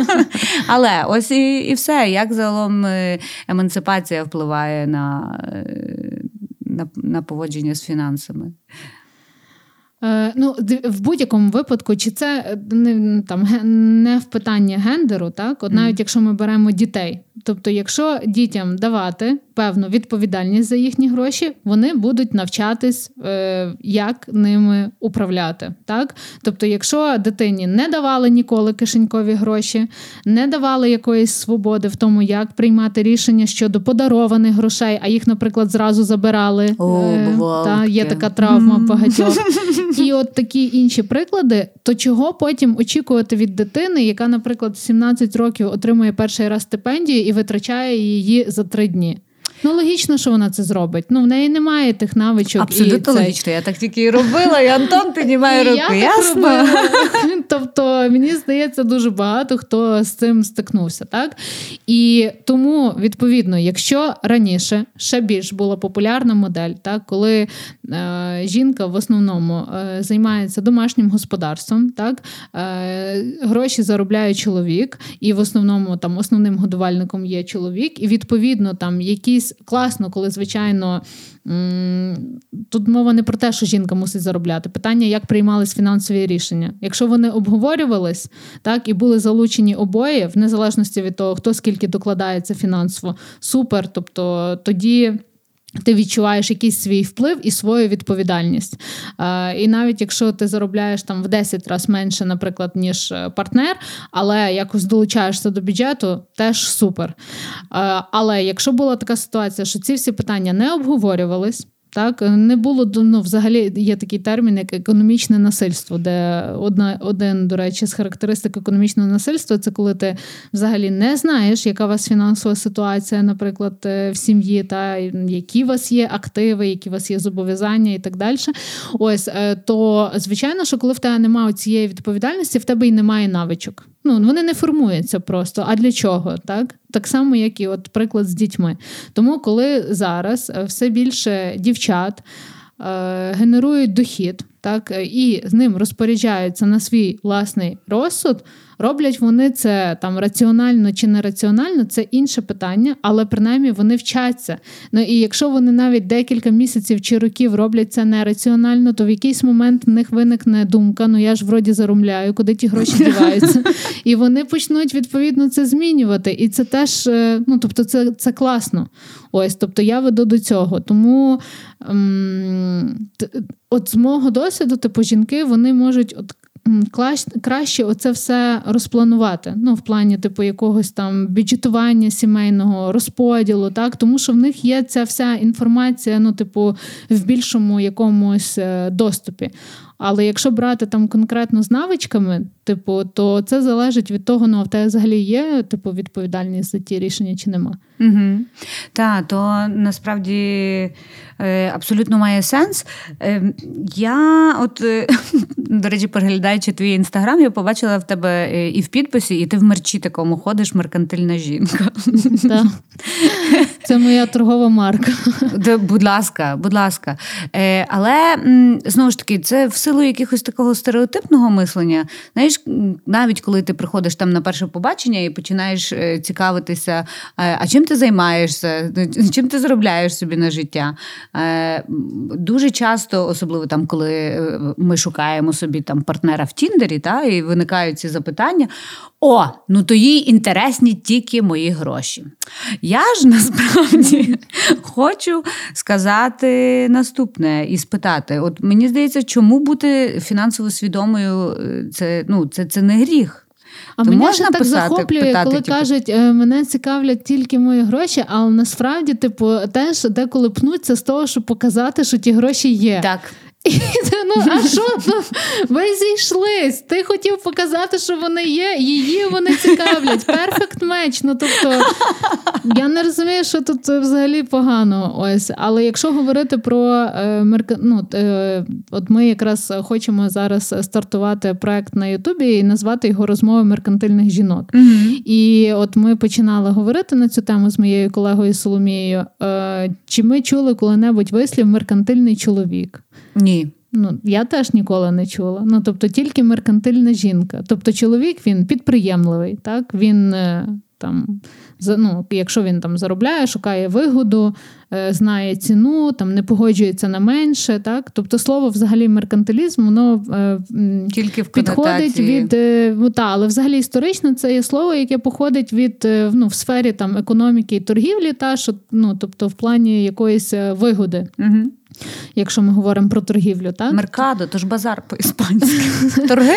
Але ось і і все. Як загалом е, емансипація впливає на е, на, на поводження з фінансами. Е, ну, в будь-якому випадку, чи це е, не там не в питання гендеру, так? От навіть якщо ми беремо дітей, тобто, якщо дітям давати певну відповідальність за їхні гроші, вони будуть навчатись, е, як ними управляти. Так? Тобто, якщо дитині не давали ніколи кишенькові гроші, не давали якоїсь свободи в тому, як приймати рішення щодо подарованих грошей, а їх, наприклад, зразу забирали. О, е, та, Є така травма багатьох. І от такі інші приклади, то чого потім очікувати від дитини, яка, наприклад, в 17 років отримує перший раз стипендію і витрачає її за три дні? Ну, логічно, що вона це зробить. Ну, в неї немає тих навичок. Абсолютно і логічно. Я так тільки і робила, і Антон піднімає руку. Ясно? Тобто, мені здається, дуже багато хто з цим стикнувся. так? І тому, відповідно, якщо раніше ще більш була популярна модель, так, коли е, жінка в основному е, займається домашнім господарством, так, е, гроші заробляє чоловік, і в основному там основним годувальником є чоловік, і відповідно там якісь якось класно, коли, звичайно, тут мова не про те, що жінка мусить заробляти. Питання, як приймались фінансові рішення. Якщо вони обговорювались так, і були залучені обоє, в незалежності від того, хто скільки докладається фінансово, супер. Тобто тоді. Ти відчуваєш якийсь свій вплив і свою відповідальність. І навіть якщо ти заробляєш там в 10 разів менше, наприклад, ніж е, партнер, але якось долучаєшся до бюджету, теж супер. Але якщо була така ситуація, що ці всі питання не обговорювались. Так, не було ну, взагалі є такий термін, як економічне насильство, де одна один, до речі, з характеристик економічного насильства це коли ти взагалі не знаєш, яка у вас фінансова ситуація, наприклад, е, в сім'ї, та які у вас є активи, які у вас є зобов'язання і так далі. Ось е, то звичайно, що коли в тебе немає цієї відповідальності, в тебе й немає навичок. Ну, вони не формуються просто. А для чого? Так Так само, як і от приклад з дітьми. Тому, коли зараз е, все більше дівчат е, генерують дохід, так, і з ним розпоряджаються на свій власний розсуд. Роблять вони це там раціонально чи нераціонально, це інше питання, але принаймні вони вчаться. Ну і якщо вони навіть декілька місяців чи років роблять це нераціонально, то в якийсь момент в них виникне думка: ну я ж вроді заромляю, куди ті гроші діваються. І вони почнуть відповідно це змінювати. І це теж, е, ну тобто, це це класно. Ось, тобто я веду до цього. Тому ем, от з мого досвіду, типу, жінки вони можуть от краще оце все розпланувати. Ну, в плані, типу, якогось там бюджетування сімейного розподілу, так тому що в них є ця вся інформація, ну, типу, в більшому якомусь е, доступі. Але якщо брати там конкретно з навичками, типу, то це залежить від того, ну а в тебе взагалі є типу відповідальність за ті рішення чи нема. Угу. Так, то насправді е, абсолютно має сенс. Е, я, от, е, до речі, переглядаючи твій інстаграм, я побачила в тебе і в підписі, і ти в мерчі такому ходиш, меркантильна жінка. Так. Це моя торгова марка. Будь ласка, будь ласка. Але знову ж таки, це в силу якихось такого стереотипного мислення. Знаєш, навіть коли ти приходиш там на перше побачення і починаєш цікавитися, а чим ти займаєшся, чим ти заробляєш собі на життя. Е, дуже часто, особливо там, коли ми шукаємо собі там партнера в Тіндері, та, і виникають ці запитання. О, ну то їй інтересні тільки мої гроші. Я ж насправді хочу сказати наступне і спитати: от мені здається, чому бути фінансово свідомою е, це ну, це, це не гріх. А Ти мене так писати, захоплює, питати, коли типу... кажуть, «Е, мене цікавлять тільки мої гроші, але насправді, типу, теж деколи пнуться з того, щоб показати, що ті гроші є. Так. І, ну, А що? Ну, ви зійшлись? Ти хотів показати, що вони є, її вони цікавлять. Перфект меч. Ну, тобто, я не розумію, що тут взагалі погано. Ось. Але якщо говорити про е, ну, е, от ми якраз хочемо зараз стартувати проект на Ютубі і назвати його розмови меркантильних жінок. Mm-hmm. І от ми починали говорити на цю тему з моєю колегою Соломією. Е, чи ми чули коли-небудь вислів меркантильний чоловік? Ні. Ну, я теж ніколи не чула. Ну, тобто, тільки меркантильна жінка. Тобто, чоловік він підприємливий, так? Він там, ну, якщо він там заробляє, шукає вигоду, е, знає ціну, там не погоджується на менше. Так? Тобто, слово взагалі меркантилізм, воно е, тільки в підходить від ну, та, але взагалі історично це є слово, яке походить від ну, в сфері там економіки і торгівлі, та що ну, тобто в плані якоїсь вигоди. Угу. Якщо ми говоримо про торгівлю, так? Меркадо, то ж базар по-іспанськи. Торги?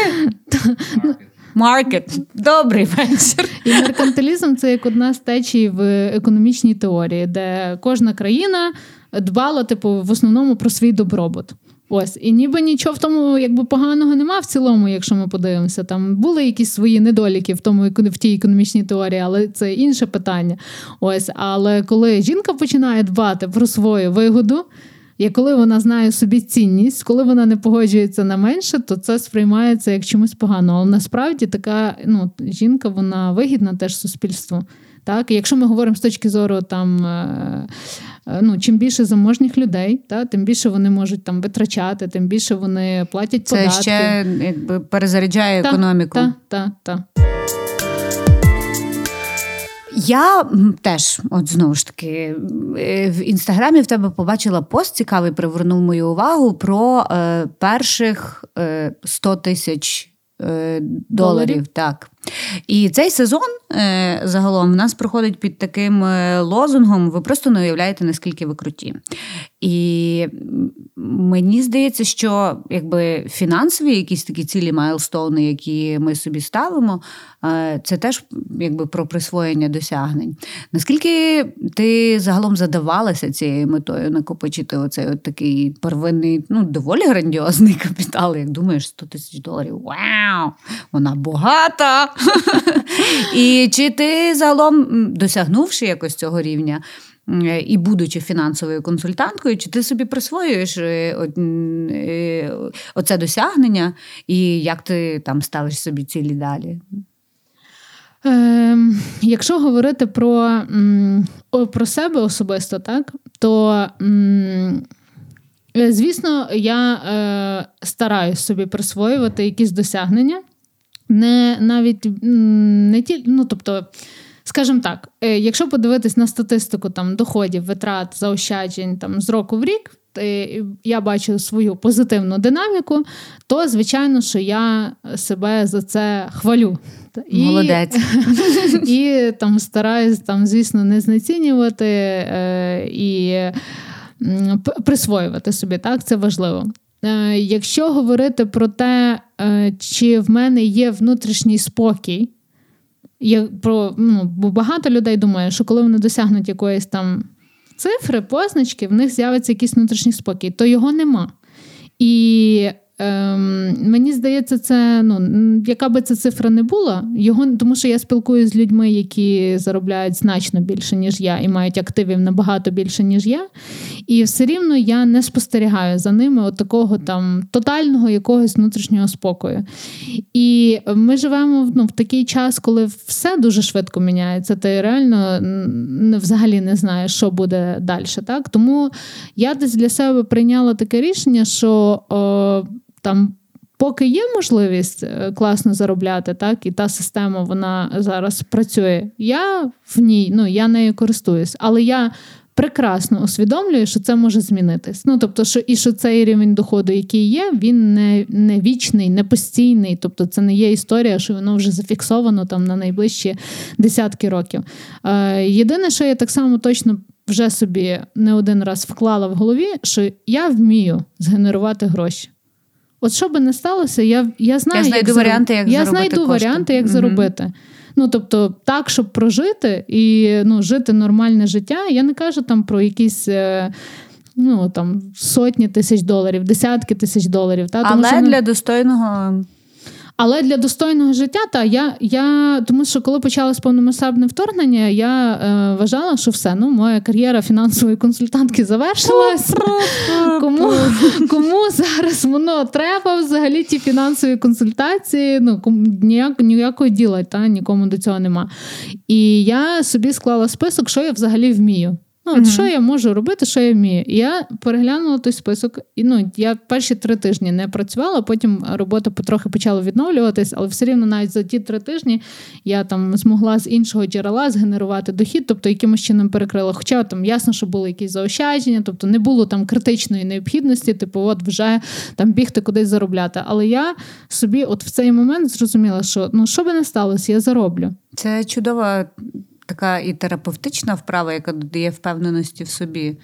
Маркет. Добрий вечір. І меркантилізм це як одна з течій в економічній теорії, де кожна країна дбала, типу, в основному про свій добробут. Ось, і ніби нічого в тому якби поганого нема в цілому, якщо ми подивимося. Там були якісь свої недоліки в тому в тій економічній теорії, але це інше питання. Ось, але коли жінка починає дбати про свою вигоду. І коли вона знає собі цінність, коли вона не погоджується на менше, то це сприймається як чомусь погано. Але насправді така ну, жінка вона вигідна теж суспільству. Так, якщо ми говоримо з точки зору там. Е, е, ну, чим більше заможних людей, та, тим більше вони можуть там витрачати, тим більше вони платять податки. Це ще якби перезаряджає та, економіку. Так, так, так. Я теж, от знову ж таки, е, в інстаграмі в тебе побачила пост цікавий, привернув мою увагу про е, перших е, 100 тисяч е, доларів. доларів. Так. І цей сезон е, загалом в нас проходить під таким е, лозунгом: ви просто не уявляєте, наскільки ви круті. І мені здається, що якби фінансові якісь такі цілі майлстоуни, які ми собі ставимо, е, це теж якби про присвоєння досягнень. Наскільки ти загалом задавалася цією метою накопичити оцей от такий первинний, ну доволі грандіозний капітал, як думаєш, 100 тисяч доларів. Вау! Вона багата! І чи ти загалом, досягнувши якось цього рівня, і будучи фінансовою консультанткою, чи ти собі присвоюєш е, е, оце досягнення, і як ти там ставиш собі цілі далі? Е, Якщо говорити про про себе особисто, так, то Е, звісно, я стараюсь собі присвоювати якісь досягнення. Не навіть не ті, ну тобто, скажімо так, е, якщо подивитись на статистику там доходів, витрат, заощаджень там з року в рік, я бачу свою позитивну динаміку, то звичайно, що я себе за це хвалю. І, Молодець. І там стараюсь, там, звісно, не знецінювати е, і присвоювати собі. Так, це важливо. Е, Якщо говорити про те, е, чи в мене є внутрішній спокій, я про, ну, бо багато людей думає, що коли вони досягнуть якоїсь там цифри, позначки, в них з'явиться якийсь внутрішній спокій, то його нема. І Ем, Мені здається, це ну, яка би ця цифра не була, його тому що я спілкуюся з людьми, які заробляють значно більше, ніж я, і мають активів набагато більше, ніж я. І все рівно я не спостерігаю за ними от такого там тотального якогось внутрішнього спокою. І ми живемо ну, в такий час, коли все дуже швидко міняється. Ти реально взагалі не знаєш, що буде далі. Так? Тому я десь для себе прийняла таке рішення, що. О, там. Поки є можливість е, класно заробляти, так і та система вона зараз працює. Я в ній, ну я нею користуюсь, але я прекрасно усвідомлюю, що це може змінитись. Ну тобто, що і що цей рівень доходу, який є, він не не вічний, не постійний. Тобто, це не є історія, що воно вже зафіксовано там на найближчі десятки років. Е, Єдине, що я так само точно. Вже собі не один раз вклала в голові, що я вмію згенерувати гроші. От що би не сталося, я я знаю, я знайду як варіанти, як я знайду кошти. варіанти, як mm заробити. Ну, тобто, так, щоб прожити і ну, жити нормальне життя. Я не кажу там про якісь. Е, ну, там, Сотні тисяч доларів, десятки тисяч доларів. Та? Тому, Але що, для достойного але для достойного життя, та я я тому, що коли почалось повномасштабне вторгнення, я е, вважала, що все, ну моя кар'єра фінансової консультантки завершилась. Кому кому зараз воно треба взагалі ті фінансові консультації? Ну ніяк, ніякого діла, та нікому до цього нема. І я собі склала список, що я взагалі вмію. Ну, от mm Що я можу робити, що я вмію? Я переглянула той список. І ну, я перші три тижні не працювала, потім робота потрохи почала відновлюватись, але все рівно навіть за ті три тижні я там змогла з іншого джерела згенерувати дохід, тобто якимось чином перекрила. Хоча там ясно, що були якісь заощадження, тобто не було там критичної необхідності, типу, от вже там бігти кудись заробляти. Але я собі, от в цей момент, зрозуміла, що ну що би не сталося, я зароблю. Це чудова така і терапевтична вправа, яка додає впевненості в собі.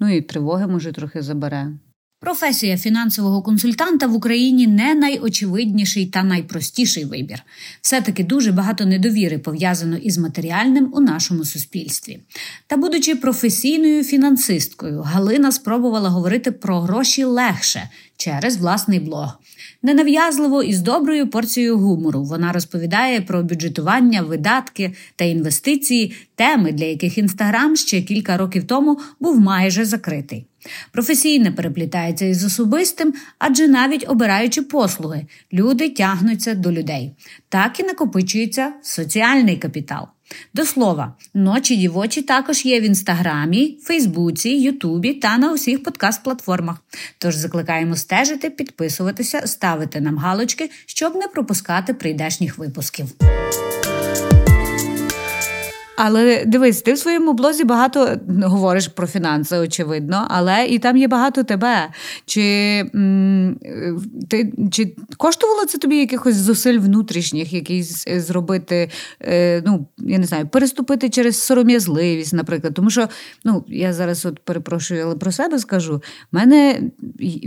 Ну і тривоги, може, трохи забере. Професія фінансового консультанта в Україні не найочевидніший та найпростіший вибір. Все-таки дуже багато недовіри пов'язано із матеріальним у нашому суспільстві. Та, будучи професійною фінансисткою, Галина спробувала говорити про гроші легше через власний блог. Ненав'язливо і з доброю порцією гумору вона розповідає про бюджетування, видатки та інвестиції, теми, для яких інстаграм ще кілька років тому був майже закритий. Професійне переплітається із особистим, адже навіть обираючи послуги, люди тягнуться до людей. Так і накопичується соціальний капітал. До слова, ночі дівочі також є в інстаграмі, Фейсбуці, Ютубі та на усіх подкаст-платформах. Тож закликаємо стежити, підписуватися, ставити нам галочки, щоб не пропускати прийдешніх випусків. Але дивись, ти в своєму блозі багато говориш про фінанси, очевидно, але і там є багато тебе. Чи м, ти, чи коштувало це тобі якихось зусиль внутрішніх, якісь е, зробити, е, ну, я не знаю, переступити через сором'язливість, наприклад. Тому що ну, я зараз от перепрошую, але про себе скажу. У мене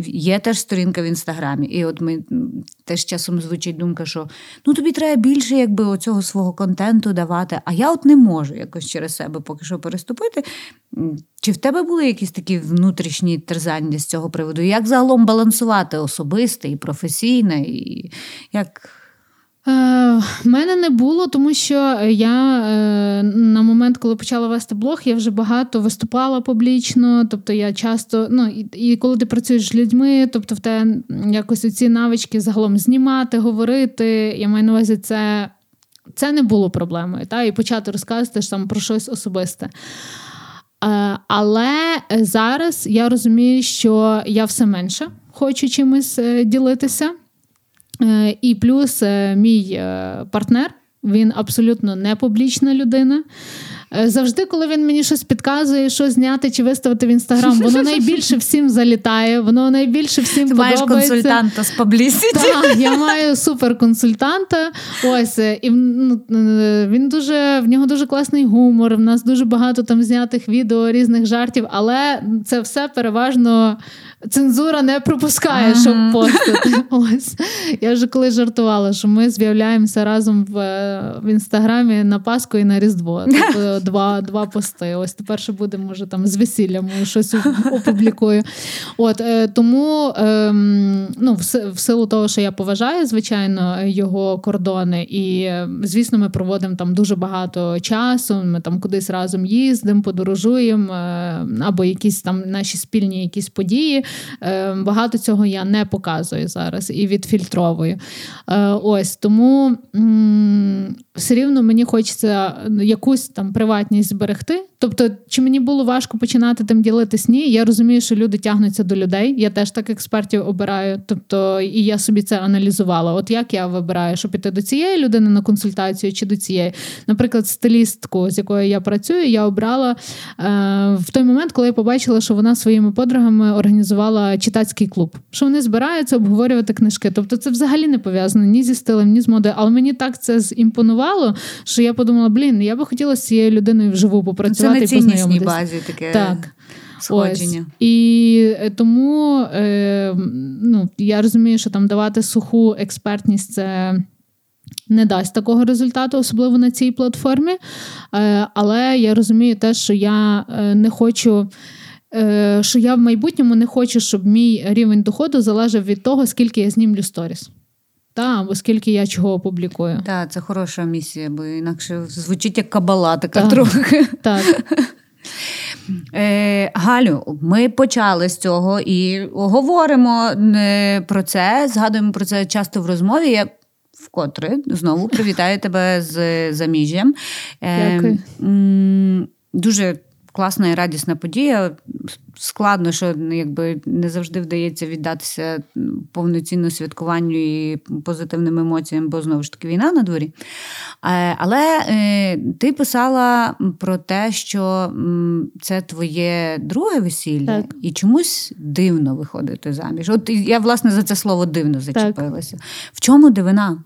є теж сторінка в інстаграмі, і от ми теж часом звучить думка, що ну тобі треба більше якби оцього свого контенту давати, а я от не можу можу якось через себе поки що переступити. Чи в тебе були якісь такі внутрішні терзання з цього приводу? Як загалом балансувати особисте і професійне? і як... Е, мене не було, тому що я е, на момент, коли почала вести блог, я вже багато виступала публічно. Тобто я часто, ну і, і коли ти працюєш з людьми, тобто в те якось ці навички загалом знімати, говорити. Я маю на увазі це це не було проблемою, та, і почати розказувати саме про щось особисте. Але зараз я розумію, що я все менше хочу чимось ділитися. І плюс мій партнер він абсолютно не публічна людина. Е, завжди, коли він мені щось підказує, що зняти чи виставити в інстаграм, воно найбільше всім залітає, воно найбільше всім Ти подобається. маєш консультанта з паблісіті. Так, я маю суперконсультанта. Ось е, і ну, е, він дуже в нього дуже класний гумор. В нас дуже багато там знятих відео, різних жартів, але це все переважно цензура не пропускає, щоб постити. Ось я вже коли жартувала, що ми з'являємося разом в в інстаграмі на Пасху і на Різдво. Тобто два два пости. Ось тепер ще буде, може, там з весіллям щось опублікую. От е, тому ем, ну, в силу того, що я поважаю, звичайно, його кордони, і звісно, ми проводимо там дуже багато часу. Ми там кудись разом їздимо, подорожуємо, е, або якісь там наші спільні якісь події. Е, багато цього я не показую зараз і відфільтровую. Е, ось тому все рівно мені хочеться якусь там приватність зберегти. Тобто, чи мені було важко починати тим ділитись? Ні, я розумію, що люди тягнуться до людей. Я теж так експертів обираю. Тобто, і я собі це аналізувала. От як я вибираю, щоб піти до цієї людини на консультацію чи до цієї, наприклад, стилістку, з якою я працюю, я обрала е, в той момент, коли я побачила, що вона своїми подругами організувала читацький клуб, що вони збираються обговорювати книжки. Тобто, це взагалі не пов'язано ні зі стилем, ні з модою. Але мені так це зімпонувало, що я подумала: блін, я би хотіла з цією людиною вживу попрацювати на ціннісній базі таке. Так. Сходження. Ось. І е, тому е, ну, я розумію, що там давати суху експертність це не дасть такого результату, особливо на цій платформі. Е, але я розумію те, що я е, не хочу. Що я в майбутньому не хочу, щоб мій рівень доходу залежав від того, скільки я знімлю сторіс. Та, скільки я чого опублікую. Так, це хороша місія, бо інакше звучить як кабала така так. трохи. Так. Е, Галю, ми почали з цього і говоримо е, про це, згадуємо про це часто в розмові. Я вкотре знову привітаю тебе з заміжжям. Е, Дякую. Дуже класна і радісна подія. Складно, що якби не завжди вдається віддатися повноцінно святкуванню і позитивним емоціям, бо знову ж таки війна на дворі. Е, але е, ти писала про те, що це твоє друге весілля, так. і чомусь дивно виходити заміж. От я, власне, за це слово дивно зачепилася. Так. В чому дивина?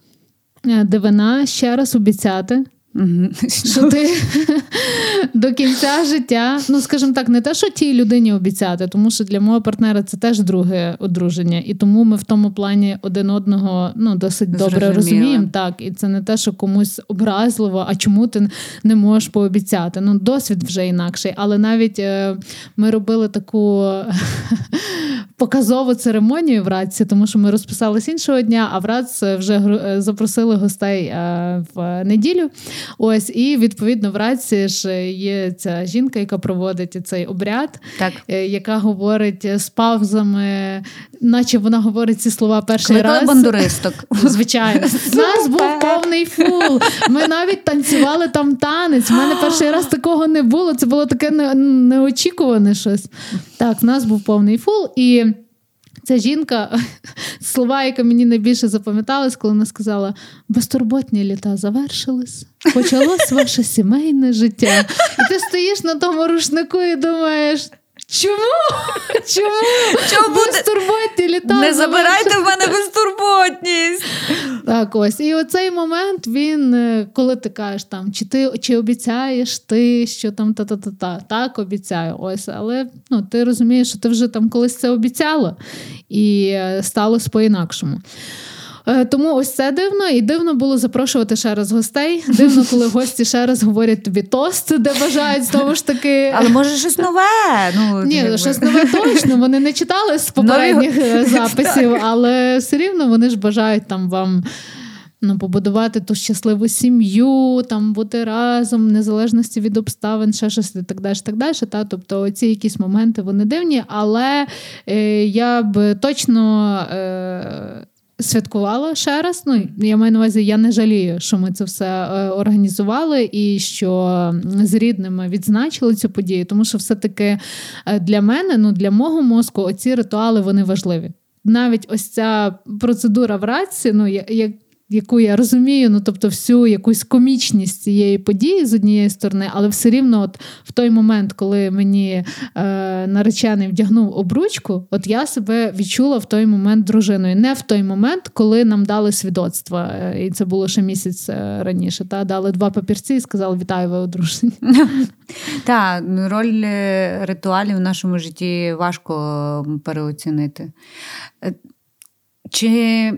Е, дивина ще раз обіцяти. Що ти до кінця життя, ну скажімо так, не те, що тій людині обіцяти, тому що для мого партнера це теж друге одруження, і тому ми в тому плані один одного ну досить добре розуміємо. Так, і це не те, що комусь образливо, а чому ти не можеш пообіцяти. Ну, досвід вже інакший. Але навіть е, ми робили таку показову церемонію в Радці, тому що ми розписались іншого дня, а в Рац вже е, запросили гостей е, в неділю. Ось, і відповідно в РАЦСі ж є ця жінка, яка проводить цей обряд, так. Е, яка говорить з павзами, наче вона говорить ці слова перший Кликали раз. бандуристок. Звичайно, У нас був повний full. Ми навіть танцювали там танець. У мене перший раз такого не було. Це було таке неочікуване щось. Так, в нас був повний full і. Ця жінка, слова, яка мені найбільше запам'яталась, коли вона сказала: безтурботні літа завершились, почалось ваше сімейне життя. І ти стоїш на тому рушнику і думаєш. Чому? Чому? Чому безтурботні літа? Не забирайте в мене безтурботність. Так, ось. І оцей момент він, е, коли ти кажеш, там, чи ти чи обіцяєш ти, що там та-та-та-та, так обіцяю. Ось, але ну, ти розумієш, що ти вже там колись це обіцяла, і е, сталося по-інакшому. Е, тому ось це дивно, і дивно було запрошувати ще раз гостей. Дивно, коли гості ще раз говорять тобі тост, де бажають знову ж таки. Але може щось нове. Ну Ні, якби... щось нове точно. Вони не читали з попередніх Нові... записів, але все рівно вони ж бажають там вам. Ну, побудувати ту щасливу сім'ю, там бути разом, в незалежності від обставин, ще щось і так далі. так далі. Та? Тобто ці якісь моменти вони дивні, але е, я б точно е, святкувала ще раз. Ну я маю на увазі, я не жалію, що ми це все е, організували і що з рідними відзначили цю подію, тому що все-таки е, для мене, ну для мого мозку, оці ритуали вони важливі. Навіть ось ця процедура в раці, ну як яку я розумію, ну тобто всю якусь комічність цієї події з однієї сторони, але все рівно, от в той момент, коли мені е, наречений вдягнув обручку, от я себе відчула в той момент дружиною. Не в той момент, коли нам дали свідоцтво, е, і це було ще місяць е, раніше. Та дали два папірці і сказали Вітаю, ви одружені. Так, роль е, ритуалів в нашому житті важко переоцінити. Чи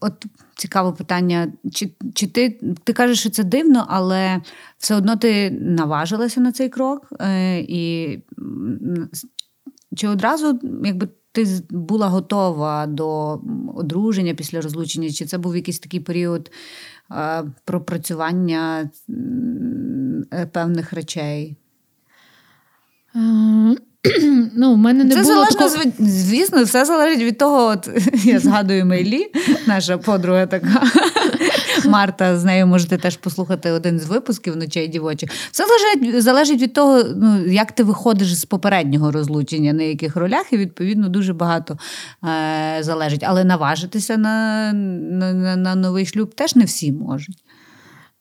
от цікаве питання. Чи чи ти ти кажеш, що це дивно, але все одно ти наважилася на цей крок? Е, і Чи одразу якби ти була готова до одруження після розлучення? Чи це був якийсь такий період е, пропрацювання е, певних речей? Ну, в мене не Це було залежно, такого... звісно, все залежить від того, от я згадую Мейлі, наша подруга така Марта, з нею можете теж послухати один з випусків ночей дівочі. Все залежить залежить від того, ну, як ти виходиш з попереднього розлучення, на яких ролях, і відповідно дуже багато е, залежить. Але наважитися на, на, на, на новий шлюб теж не всі можуть.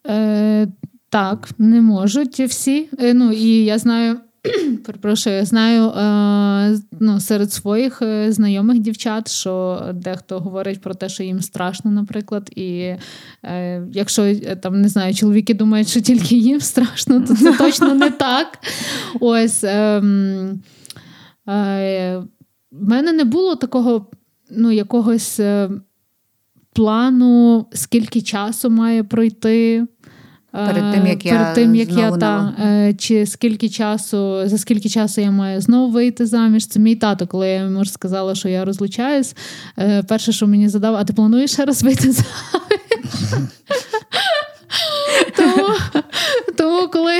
Е, Так, не можуть всі. Е, ну, І я знаю. Перепрошую, знаю е, ну, серед своїх е, знайомих дівчат, що дехто говорить про те, що їм страшно, наприклад. І е, якщо там не знаю, чоловіки думають, що тільки їм страшно, то це точно не так. Ось е, е, в мене не було такого ну, якогось плану, скільки часу має пройти. Перед тим, як Перед я тим, як знову я та, е, чи скільки часу, за скільки часу я маю знову вийти заміж. Це мій тато, коли я йому сказала, що я розлучаюсь. Е, перше, що мені задав, а ти плануєш ще раз вийти заміж? Тому, тому коли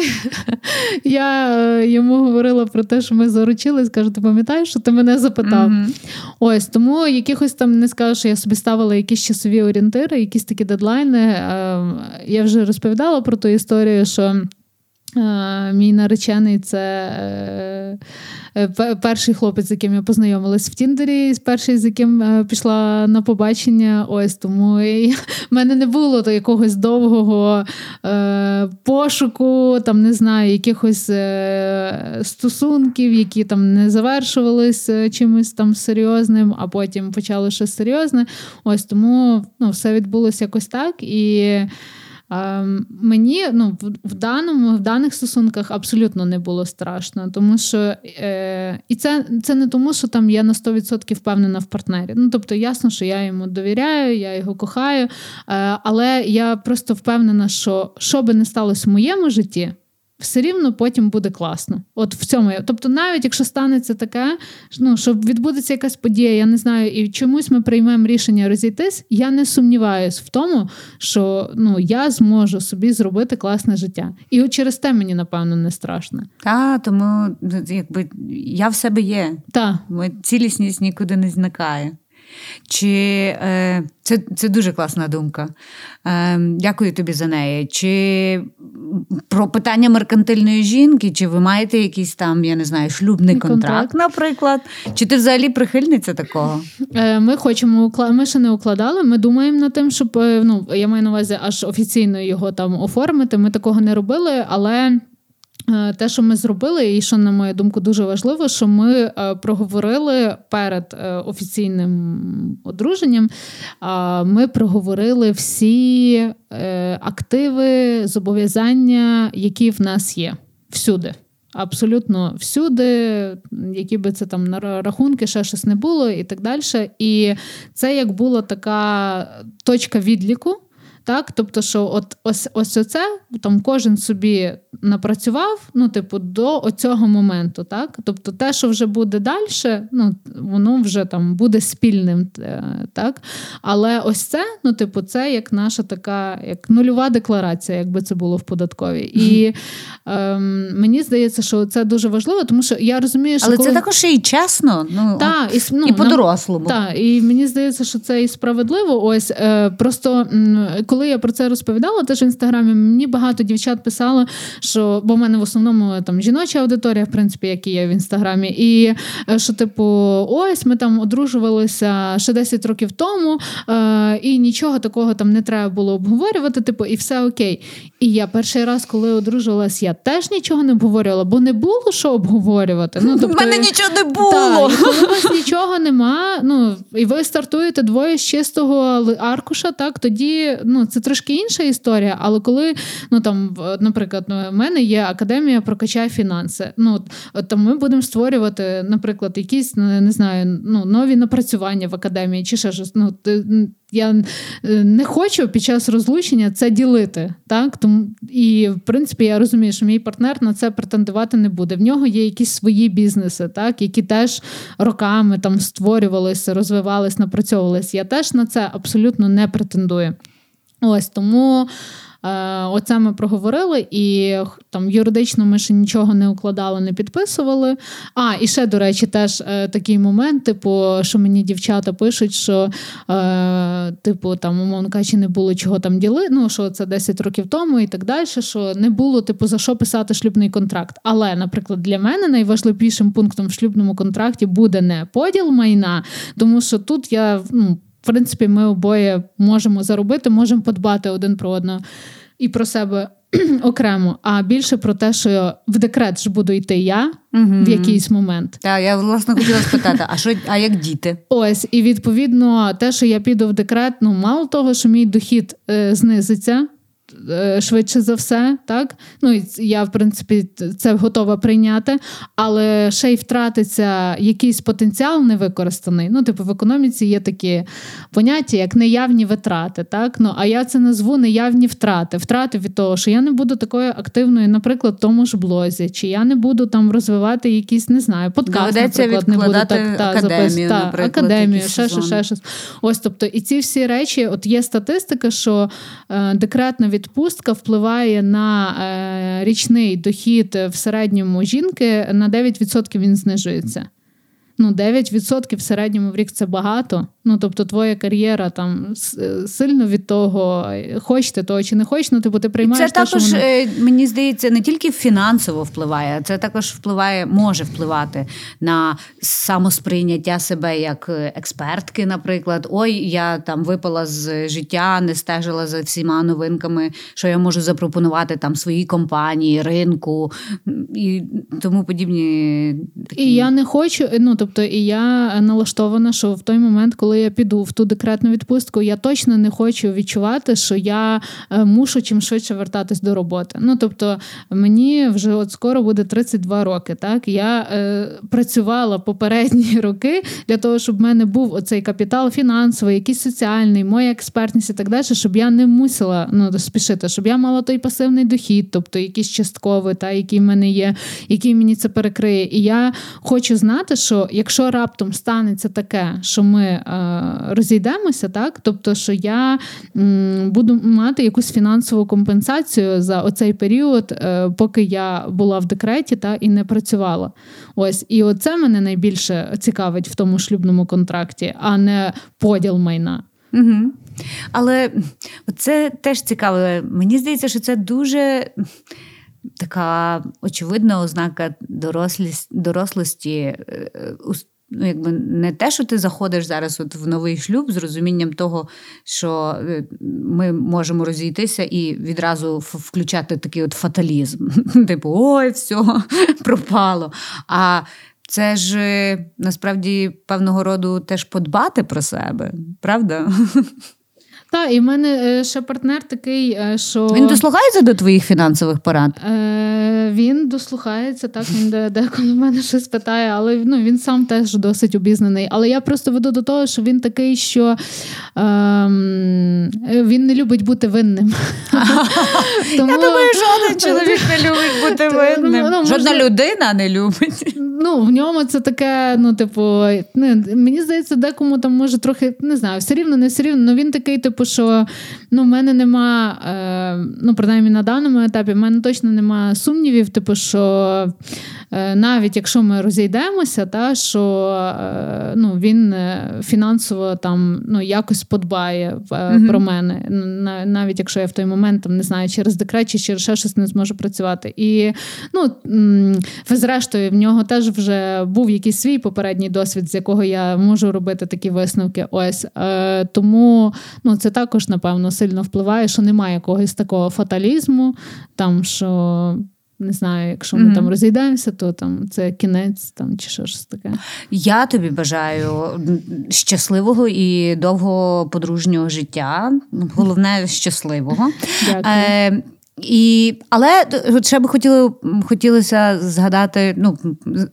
я е, йому говорила про те, що ми заручились, кажу, ти пам'ятаєш, що ти мене запитав? Mm-hmm. Ось тому якихось там не скажу, що я собі ставила якісь часові орієнтири, якісь такі дедлайни. Е, я вже розповідала про ту історію, що. Е, мій наречений це е, перший хлопець, з яким я познайомилась в Тіндері, перший, з яким е, пішла на побачення. Ось тому в мене не було то якогось довгого пошуку, там не знаю, якихось стосунків, які там не завершувалися чимось там серйозним, а потім почали щось серйозне. Ось тому ну, все відбулося якось так. І мені ну, в даному, в даних стосунках абсолютно не було страшно, тому що е, і це це не тому, що там я на 100% впевнена в партнері. Ну тобто, ясно, що я йому довіряю, я його кохаю, е, але я просто впевнена, що що би не сталося в моєму житті все рівно потім буде класно. От в цьому. Тобто, навіть якщо станеться таке, ну що відбудеться якась подія, я не знаю, і чомусь ми приймемо рішення розійтись, я не сумніваюсь в тому, що ну я зможу собі зробити класне життя. І от через те мені, напевно, не страшно. Так, тому якби я в себе є. Так. Цілісність нікуди не зникає. Чи е, це це дуже класна думка. Е, Дякую тобі за неї. Чи про питання меркантильної жінки, чи ви маєте якийсь там, я не знаю, шлюбний контракт, контракт наприклад? Чи ти взагалі прихильниця такого? Е, Ми хочемо ми ще не укладали. Ми думаємо над тим, щоб е, ну я маю на увазі аж офіційно його там оформити. Ми такого не робили, але. Е, те, що ми зробили, і що, на мою думку, дуже важливо, що ми е, проговорили перед е, офіційним одруженням. Ми проговорили всі активи, зобов'язання, які в нас є всюди. Абсолютно всюди, які би це там на рахунки, ще щось не було, і так далі. І це як була така точка відліку Так, тобто, що от ось ось оце там кожен собі напрацював, ну, типу, до оцього моменту. Так, тобто, те, що вже буде далі, ну воно вже там буде спільним. Е, так, але ось це, ну, типу, це як наша така, як нульова декларація, якби це було в податковій. І ем, мені здається, що це дуже важливо, тому що я розумію, що але коли... це також і чесно, ну та, і, ну, і по-дорослому. Так, і мені здається, що це і справедливо. Ось е, просто коли я про це розповідала, теж в інстаграмі мені багато дівчат писало, що бо в мене в основному там жіноча аудиторія, в принципі, як і є в інстаграмі, і е, що, типу, ось ми там одружувалися ще 10 років тому, е, і нічого такого там не треба було обговорювати, типу, і все окей. І я перший раз, коли одружувалась, я теж нічого не обговорювала, бо не було що обговорювати. Ну, тобто, У мене нічого не було. Так, і коли у вас нічого нема, ну і ви стартуєте двоє з чистого аркуша, так тоді ну це трошки інша історія. Але коли ну там, наприклад, ну, в мене є академія прокачає фінанси. Ну там ми будемо створювати, наприклад, якісь не знаю, ну нові напрацювання в академії чи ще щось. Ну я е, не хочу під час розлучення це ділити. Так? Тому, І, в принципі, я розумію, що мій партнер на це претендувати не буде. В нього є якісь свої бізнеси, так? які теж роками там створювалися, розвивались, напрацьовувалися. Я теж на це абсолютно не претендую. Ось тому. Оце ми проговорили, і там юридично ми ще нічого не укладали, не підписували. А, і ще, до речі, теж е, такий момент, типу, що мені дівчата пишуть, що, е, типу, там, умовно кажучи, не було чого там діли, ну, що це 10 років тому і так далі, що не було, типу, за що писати шлюбний контракт. Але, наприклад, для мене найважливішим пунктом в шлюбному контракті буде не поділ майна, тому що тут я. ну, в принципі, ми обоє можемо заробити, можемо подбати один про одного і про себе окремо, а більше про те, що в декрет ж буду йти я угу. в якийсь момент. Так, я власне хотіла спитати, а що а як діти? Ось, і відповідно, те, що я піду в декрет, ну мало того, що мій дохід е, знизиться. Е, швидше за все, так? Ну, я, в принципі, це готова прийняти, але ще й втратиться якийсь потенціал невикористаний. Ну, типу, в економіці є такі поняття, як неявні витрати. так? Ну, А я це назву неявні втрати. Втрати від того, що я не буду такою активною, наприклад, в тому ж блозі, чи я не буду там розвивати якісь, не знаю, подкаст, наприклад, не буду так та, академію, та, академію, ще щось, ще щось. Ось, тобто, і ці всі речі, от є статистика, що е, декретна відпустка впливає на е, річний дохід в середньому жінки на 9% він знижується ну 9% в середньому в рік це багато. Ну тобто, твоя кар'єра там сильно від того, хочете того чи не хочете, ну типу ти приймаєш. Це те, також що воно... Е, мені здається, не тільки фінансово впливає, це також впливає, може впливати на самосприйняття себе як експертки. Наприклад, ой, я там випала з життя, не стежила за всіма новинками, що я можу запропонувати там своїй компанії, ринку і тому подібні. Такі... І я не хочу, ну тобто. Тобто, і я налаштована, що в той момент, коли я піду в ту декретну відпустку, я точно не хочу відчувати, що я е, мушу чим швидше вертатись до роботи. Ну тобто, мені вже от скоро буде 32 роки. Так я е, працювала попередні роки для того, щоб в мене був оцей капітал фінансовий, якийсь соціальний, моя експертність і так далі, щоб я не мусила ну, спішити, щоб я мала той пасивний дохід, тобто якийсь частковий, та який в мене є, який мені це перекриє. І я хочу знати, що якщо раптом станеться таке, що ми е, розійдемося, так тобто, що я буду мати якусь фінансову компенсацію за оцей період, е, поки я була в декреті та і не працювала. Ось і оце мене найбільше цікавить в тому шлюбному контракті, а не поділ майна. Угу. Але це теж цікаво. Мені здається, що це дуже така очевидна ознака дорослості. Е, ну, якби не те, що ти заходиш зараз от в новий шлюб з розумінням того, що е, ми можемо розійтися і відразу включати такий от фаталізм. Типу, ой, все, пропало. А це ж насправді певного роду теж подбати про себе, правда? Так, і в мене ще партнер такий, що він дослухається до твоїх фінансових порад. Е, Він дослухається, так він деколи в мене щось питає, але ну, він сам теж досить обізнаний. Але я просто веду до того, що він такий, що е, він не любить бути винним. Тому... Я думаю, жоден чоловік не любить бути винним. Ну, Жодна людина не любить. Ну, в ньому це таке, ну, типу, не, мені здається, декому там може трохи не знаю, все рівно, не все рівно. але він такий, типу, що ну, в мене нема, е, ну, принаймні на даному етапі, в мене точно нема сумнівів, типу, що Е, навіть якщо ми розійдемося, та що е, ну, він е, фінансово там ну, якось подбає mm-hmm. про мене, навіть якщо я в той момент там не знаю, через декрет чи через ще щось не зможу працювати. І ну, зрештою, в нього теж вже був якийсь свій попередній досвід, з якого я можу робити такі висновки. Ось тому ну, це також напевно сильно впливає, що немає якогось такого фаталізму, там що. Не знаю, якщо ми mm-hmm. там розійдемося, то там це кінець там чи що ж таке. Я тобі бажаю щасливого і довго подружнього життя. Головне щасливого. Дякую. Е, і, Але ще би хотіли, хотілося згадати, ну,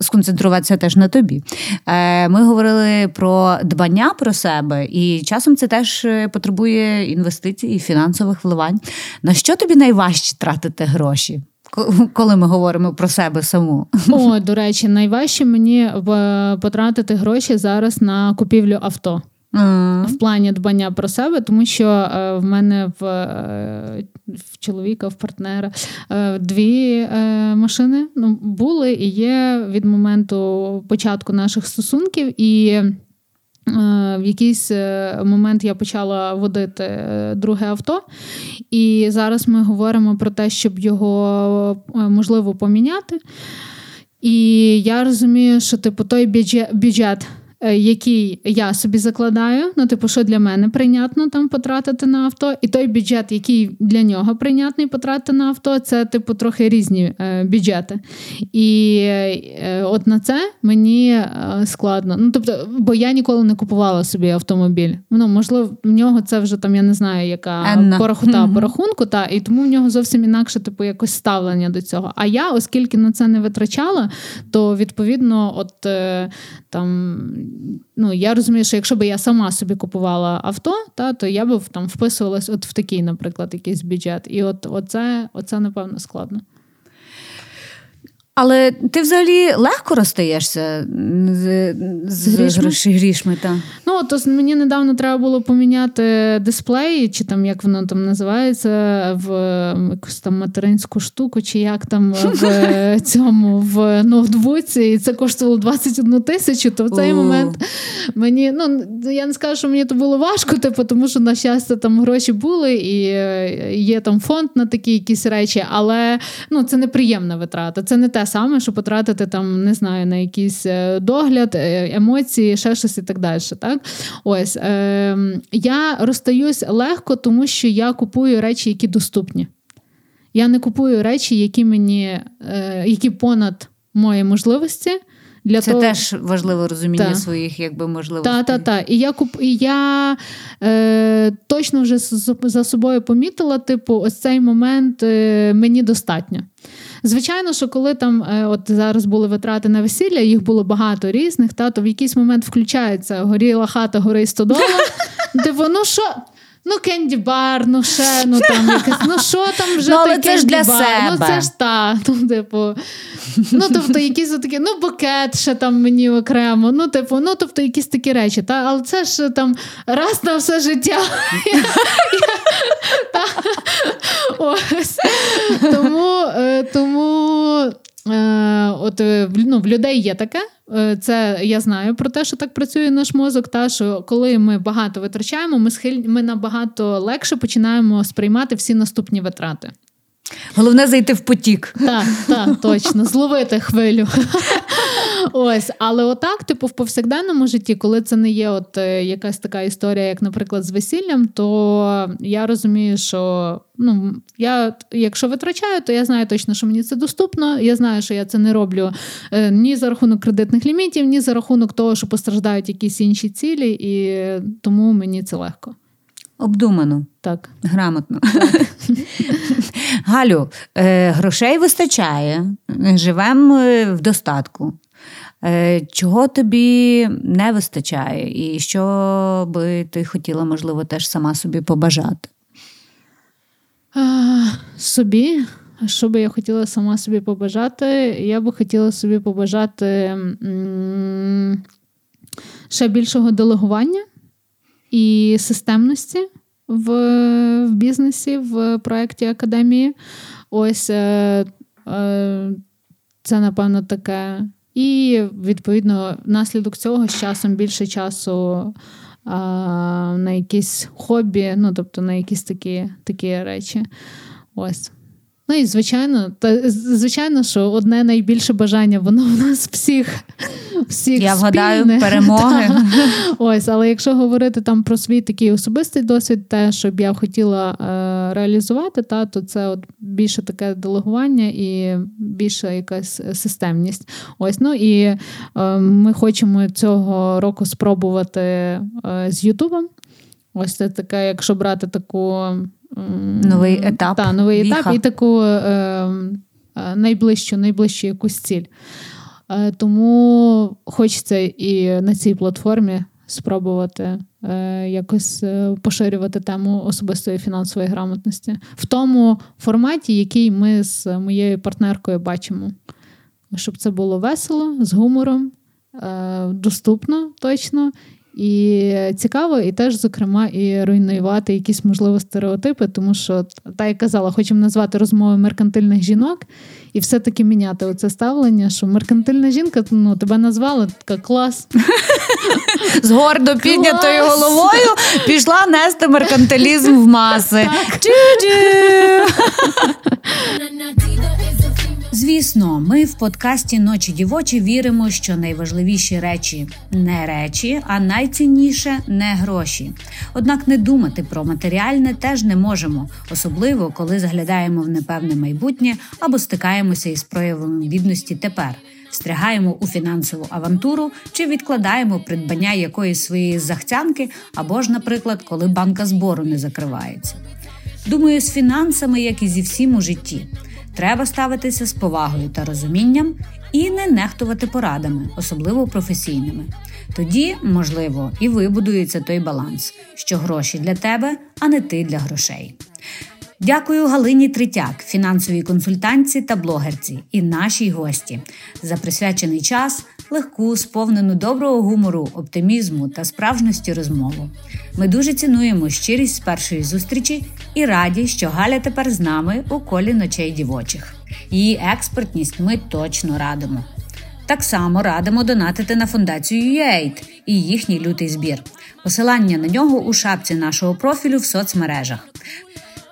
сконцентруватися теж на тобі. Е, Ми говорили про дбання про себе, і часом це теж потребує інвестицій і фінансових вливань. На що тобі найважче тратити гроші? коли ми говоримо про себе саму. О, до речі, найважче мені е, потратити гроші зараз на купівлю авто. В плані дбання про себе, тому що е, в мене в е, в чоловіка, в партнера е, дві машини ну, були і є від моменту початку наших стосунків. І в якийсь момент я почала водити друге авто, і зараз ми говоримо про те, щоб його можливо поміняти. І я розумію, що типу той бюджет Е, який я собі закладаю, ну, типу, що для мене прийнятно там потратити на авто, і той бюджет, який для нього прийнятний потратити на авто, це, типу, трохи різні е, бюджети. І е, от на це мені е, складно. Ну, тобто, Бо я ніколи не купувала собі автомобіль. Ну, Можливо, в нього це вже там, я не знаю, яка порахута mm-hmm. по та, і тому в нього зовсім інакше типу, якось ставлення до цього. А я, оскільки на це не витрачала, то відповідно, от е, там ну, я розумію, що якщо б я сама собі купувала авто, та, то я б там вписувалась от в такий, наприклад, якийсь бюджет. І от оце, оце напевно, складно. Але ти взагалі легко розстаєшся з з, з грішми? Та? Ну, то мені недавно треба було поміняти дисплей, чи там як воно там називається, в якусь там материнську штуку, чи як там в цьому в ноутбуці, і це коштувало 21 тисячу, то в цей момент мені ну я не скажу, що мені то було важко, типу, тому що, на щастя, там гроші були, і е, є там фонд на такі якісь речі, але ну, це неприємна витрата. Це не те саме, що потратити там, не знаю, на якийсь е, догляд, е, емоції, ще щось і так далі. Так? Ось е, я розстаюсь легко, тому що я купую речі, які доступні. Я не купую речі, які мені, е, які понад мої можливості. Для Це того... теж важливе розуміння та. своїх якби можливостей. Так, так, так. І я куп... і я е, точно вже за собою помітила, типу, ось цей момент е, мені достатньо. Звичайно, що коли там е, от зараз були витрати на весілля, їх було багато різних, та то в якийсь момент включається горіла хата, гори стодола. де воно що? Ну, кенді бар, ну ще, ну там якась, ну що там вже ну, але це ж для себе. Ну це ж та, ну, типу, ну тобто, якісь такі, ну, букет ще там мені окремо, ну, типу, ну тобто, якісь такі речі. Та, Але це ж там раз на все життя. Ось. Тому, е, тому е, от ну, в людей є таке. Це я знаю про те, що так працює наш мозок. Та що коли ми багато витрачаємо, ми схиль... ми набагато легше починаємо сприймати всі наступні витрати. Головне зайти в потік. Так, так, точно, зловити хвилю. Ось, але отак, типу, в повсякденному житті, коли це не є от е, якась така історія, як, наприклад, з весіллям, то я розумію, що ну, я, якщо витрачаю, то я знаю точно, що мені це доступно. Я знаю, що я це не роблю е, ні за рахунок кредитних лімітів, ні за рахунок того, що постраждають якісь інші цілі, і тому мені це легко. Обдумано. Так. Грамотно. Так. Галю, е, грошей вистачає, живемо в достатку. Е, чого тобі не вистачає, і що би ти хотіла, можливо, теж сама собі побажати? Собі. Що би я хотіла сама собі побажати? Я би хотіла собі побажати ще більшого делегування і системності в в бізнесі, в проєкті академії. Ось е, е, це, напевно, таке. І, відповідно, внаслідок цього з часом більше часу а, на якісь хобі, ну, тобто на якісь такі, такі речі. Ось. Ну і звичайно, та звичайно, що одне найбільше бажання, воно в нас всіх. всіх Я вгадаю перемоги. Ось, але якщо говорити там про свій такий особистий досвід, те, що б я хотіла е, реалізувати, та то це от більше таке делегування і більша якась системність. Ось ну і е, ми хочемо цього року спробувати е, з Ютубом. Ось це таке, якщо брати таку новий етап. Та, новий Віха. етап і таку е, е, найближчу, найближчу якусь ціль. Е, тому хочеться і на цій платформі спробувати якось е, поширювати тему особистої фінансової грамотності в тому форматі, який ми з моєю партнеркою бачимо. Щоб це було весело, з гумором, е, доступно точно. І цікаво, і теж, зокрема, і руйнувати якісь можливо стереотипи, тому що, та я казала, хочемо назвати розмови меркантильних жінок і все-таки міняти оце ставлення, що меркантильна жінка ну, тебе назвала така клас. З гордо піднятою головою пішла нести меркантилізм в маси. Звісно, ми в подкасті Ночі дівочі віримо, що найважливіші речі не речі, а найцінніше не гроші. Однак не думати про матеріальне теж не можемо, особливо коли заглядаємо в непевне майбутнє або стикаємося із проявами бідності тепер. Встрягаємо у фінансову авантуру чи відкладаємо придбання якоїсь своєї захцянки, або ж, наприклад, коли банка збору не закривається. Думаю, з фінансами, як і зі всім у житті. Треба ставитися з повагою та розумінням і не нехтувати порадами, особливо професійними. Тоді, можливо, і вибудується той баланс, що гроші для тебе, а не ти для грошей. Дякую Галині Третяк, фінансовій консультантці та блогерці, і нашій гості за присвячений час, легку, сповнену доброго гумору, оптимізму та справжності розмову. Ми дуже цінуємо щирість з першої зустрічі і раді, що Галя тепер з нами у колі ночей дівочих. Її експертність ми точно радимо. Так само радимо донатити на фундацію UAID і їхній лютий збір. Посилання на нього у шапці нашого профілю в соцмережах.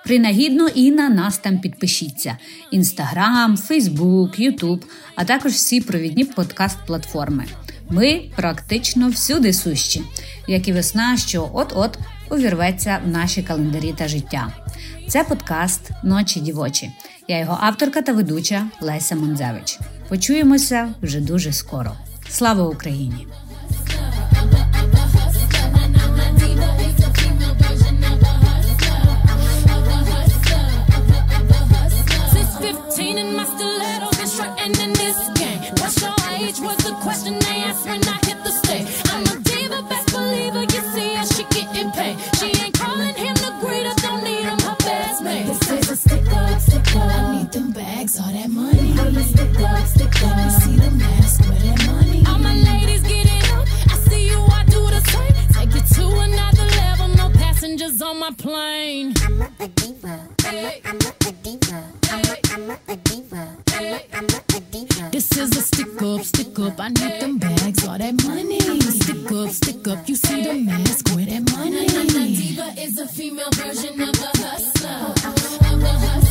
Принагідно і на нас там підпишіться: Інстаграм, Фейсбук, Ютуб, а також всі провідні подкаст-платформи. Ми практично всюди сущі, як і весна, що от-от увірветься в наші календарі та життя. Це подкаст Ночі дівочі. Я його авторка та ведуча Леся Монзевич. Почуємося вже дуже скоро. Слава Україні! question they ask when I hit the stage. I'm a diva, best believer, you see how she getting paid. She ain't calling him the greeter, don't need him, her best mate. This is a stick up, stick up. I need them bags, all that money. I'm a stick up, stick up. I see the mask, where that money. All my ladies getting up, I see you, I do the same. Take it to another level, no passengers on my plane a diva. I'm a, I'm a, a diva. I'm a, I'm a, a diva. I'm a, I'm a, a diva. This is a stick up, stick up. I need them bags, all that money. Stick up, stick up. You see the mask, where that money? A diva is a female version of a hustler. Of a hustler.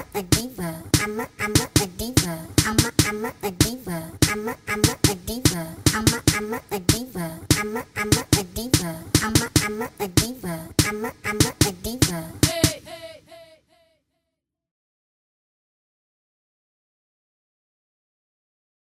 Mama again.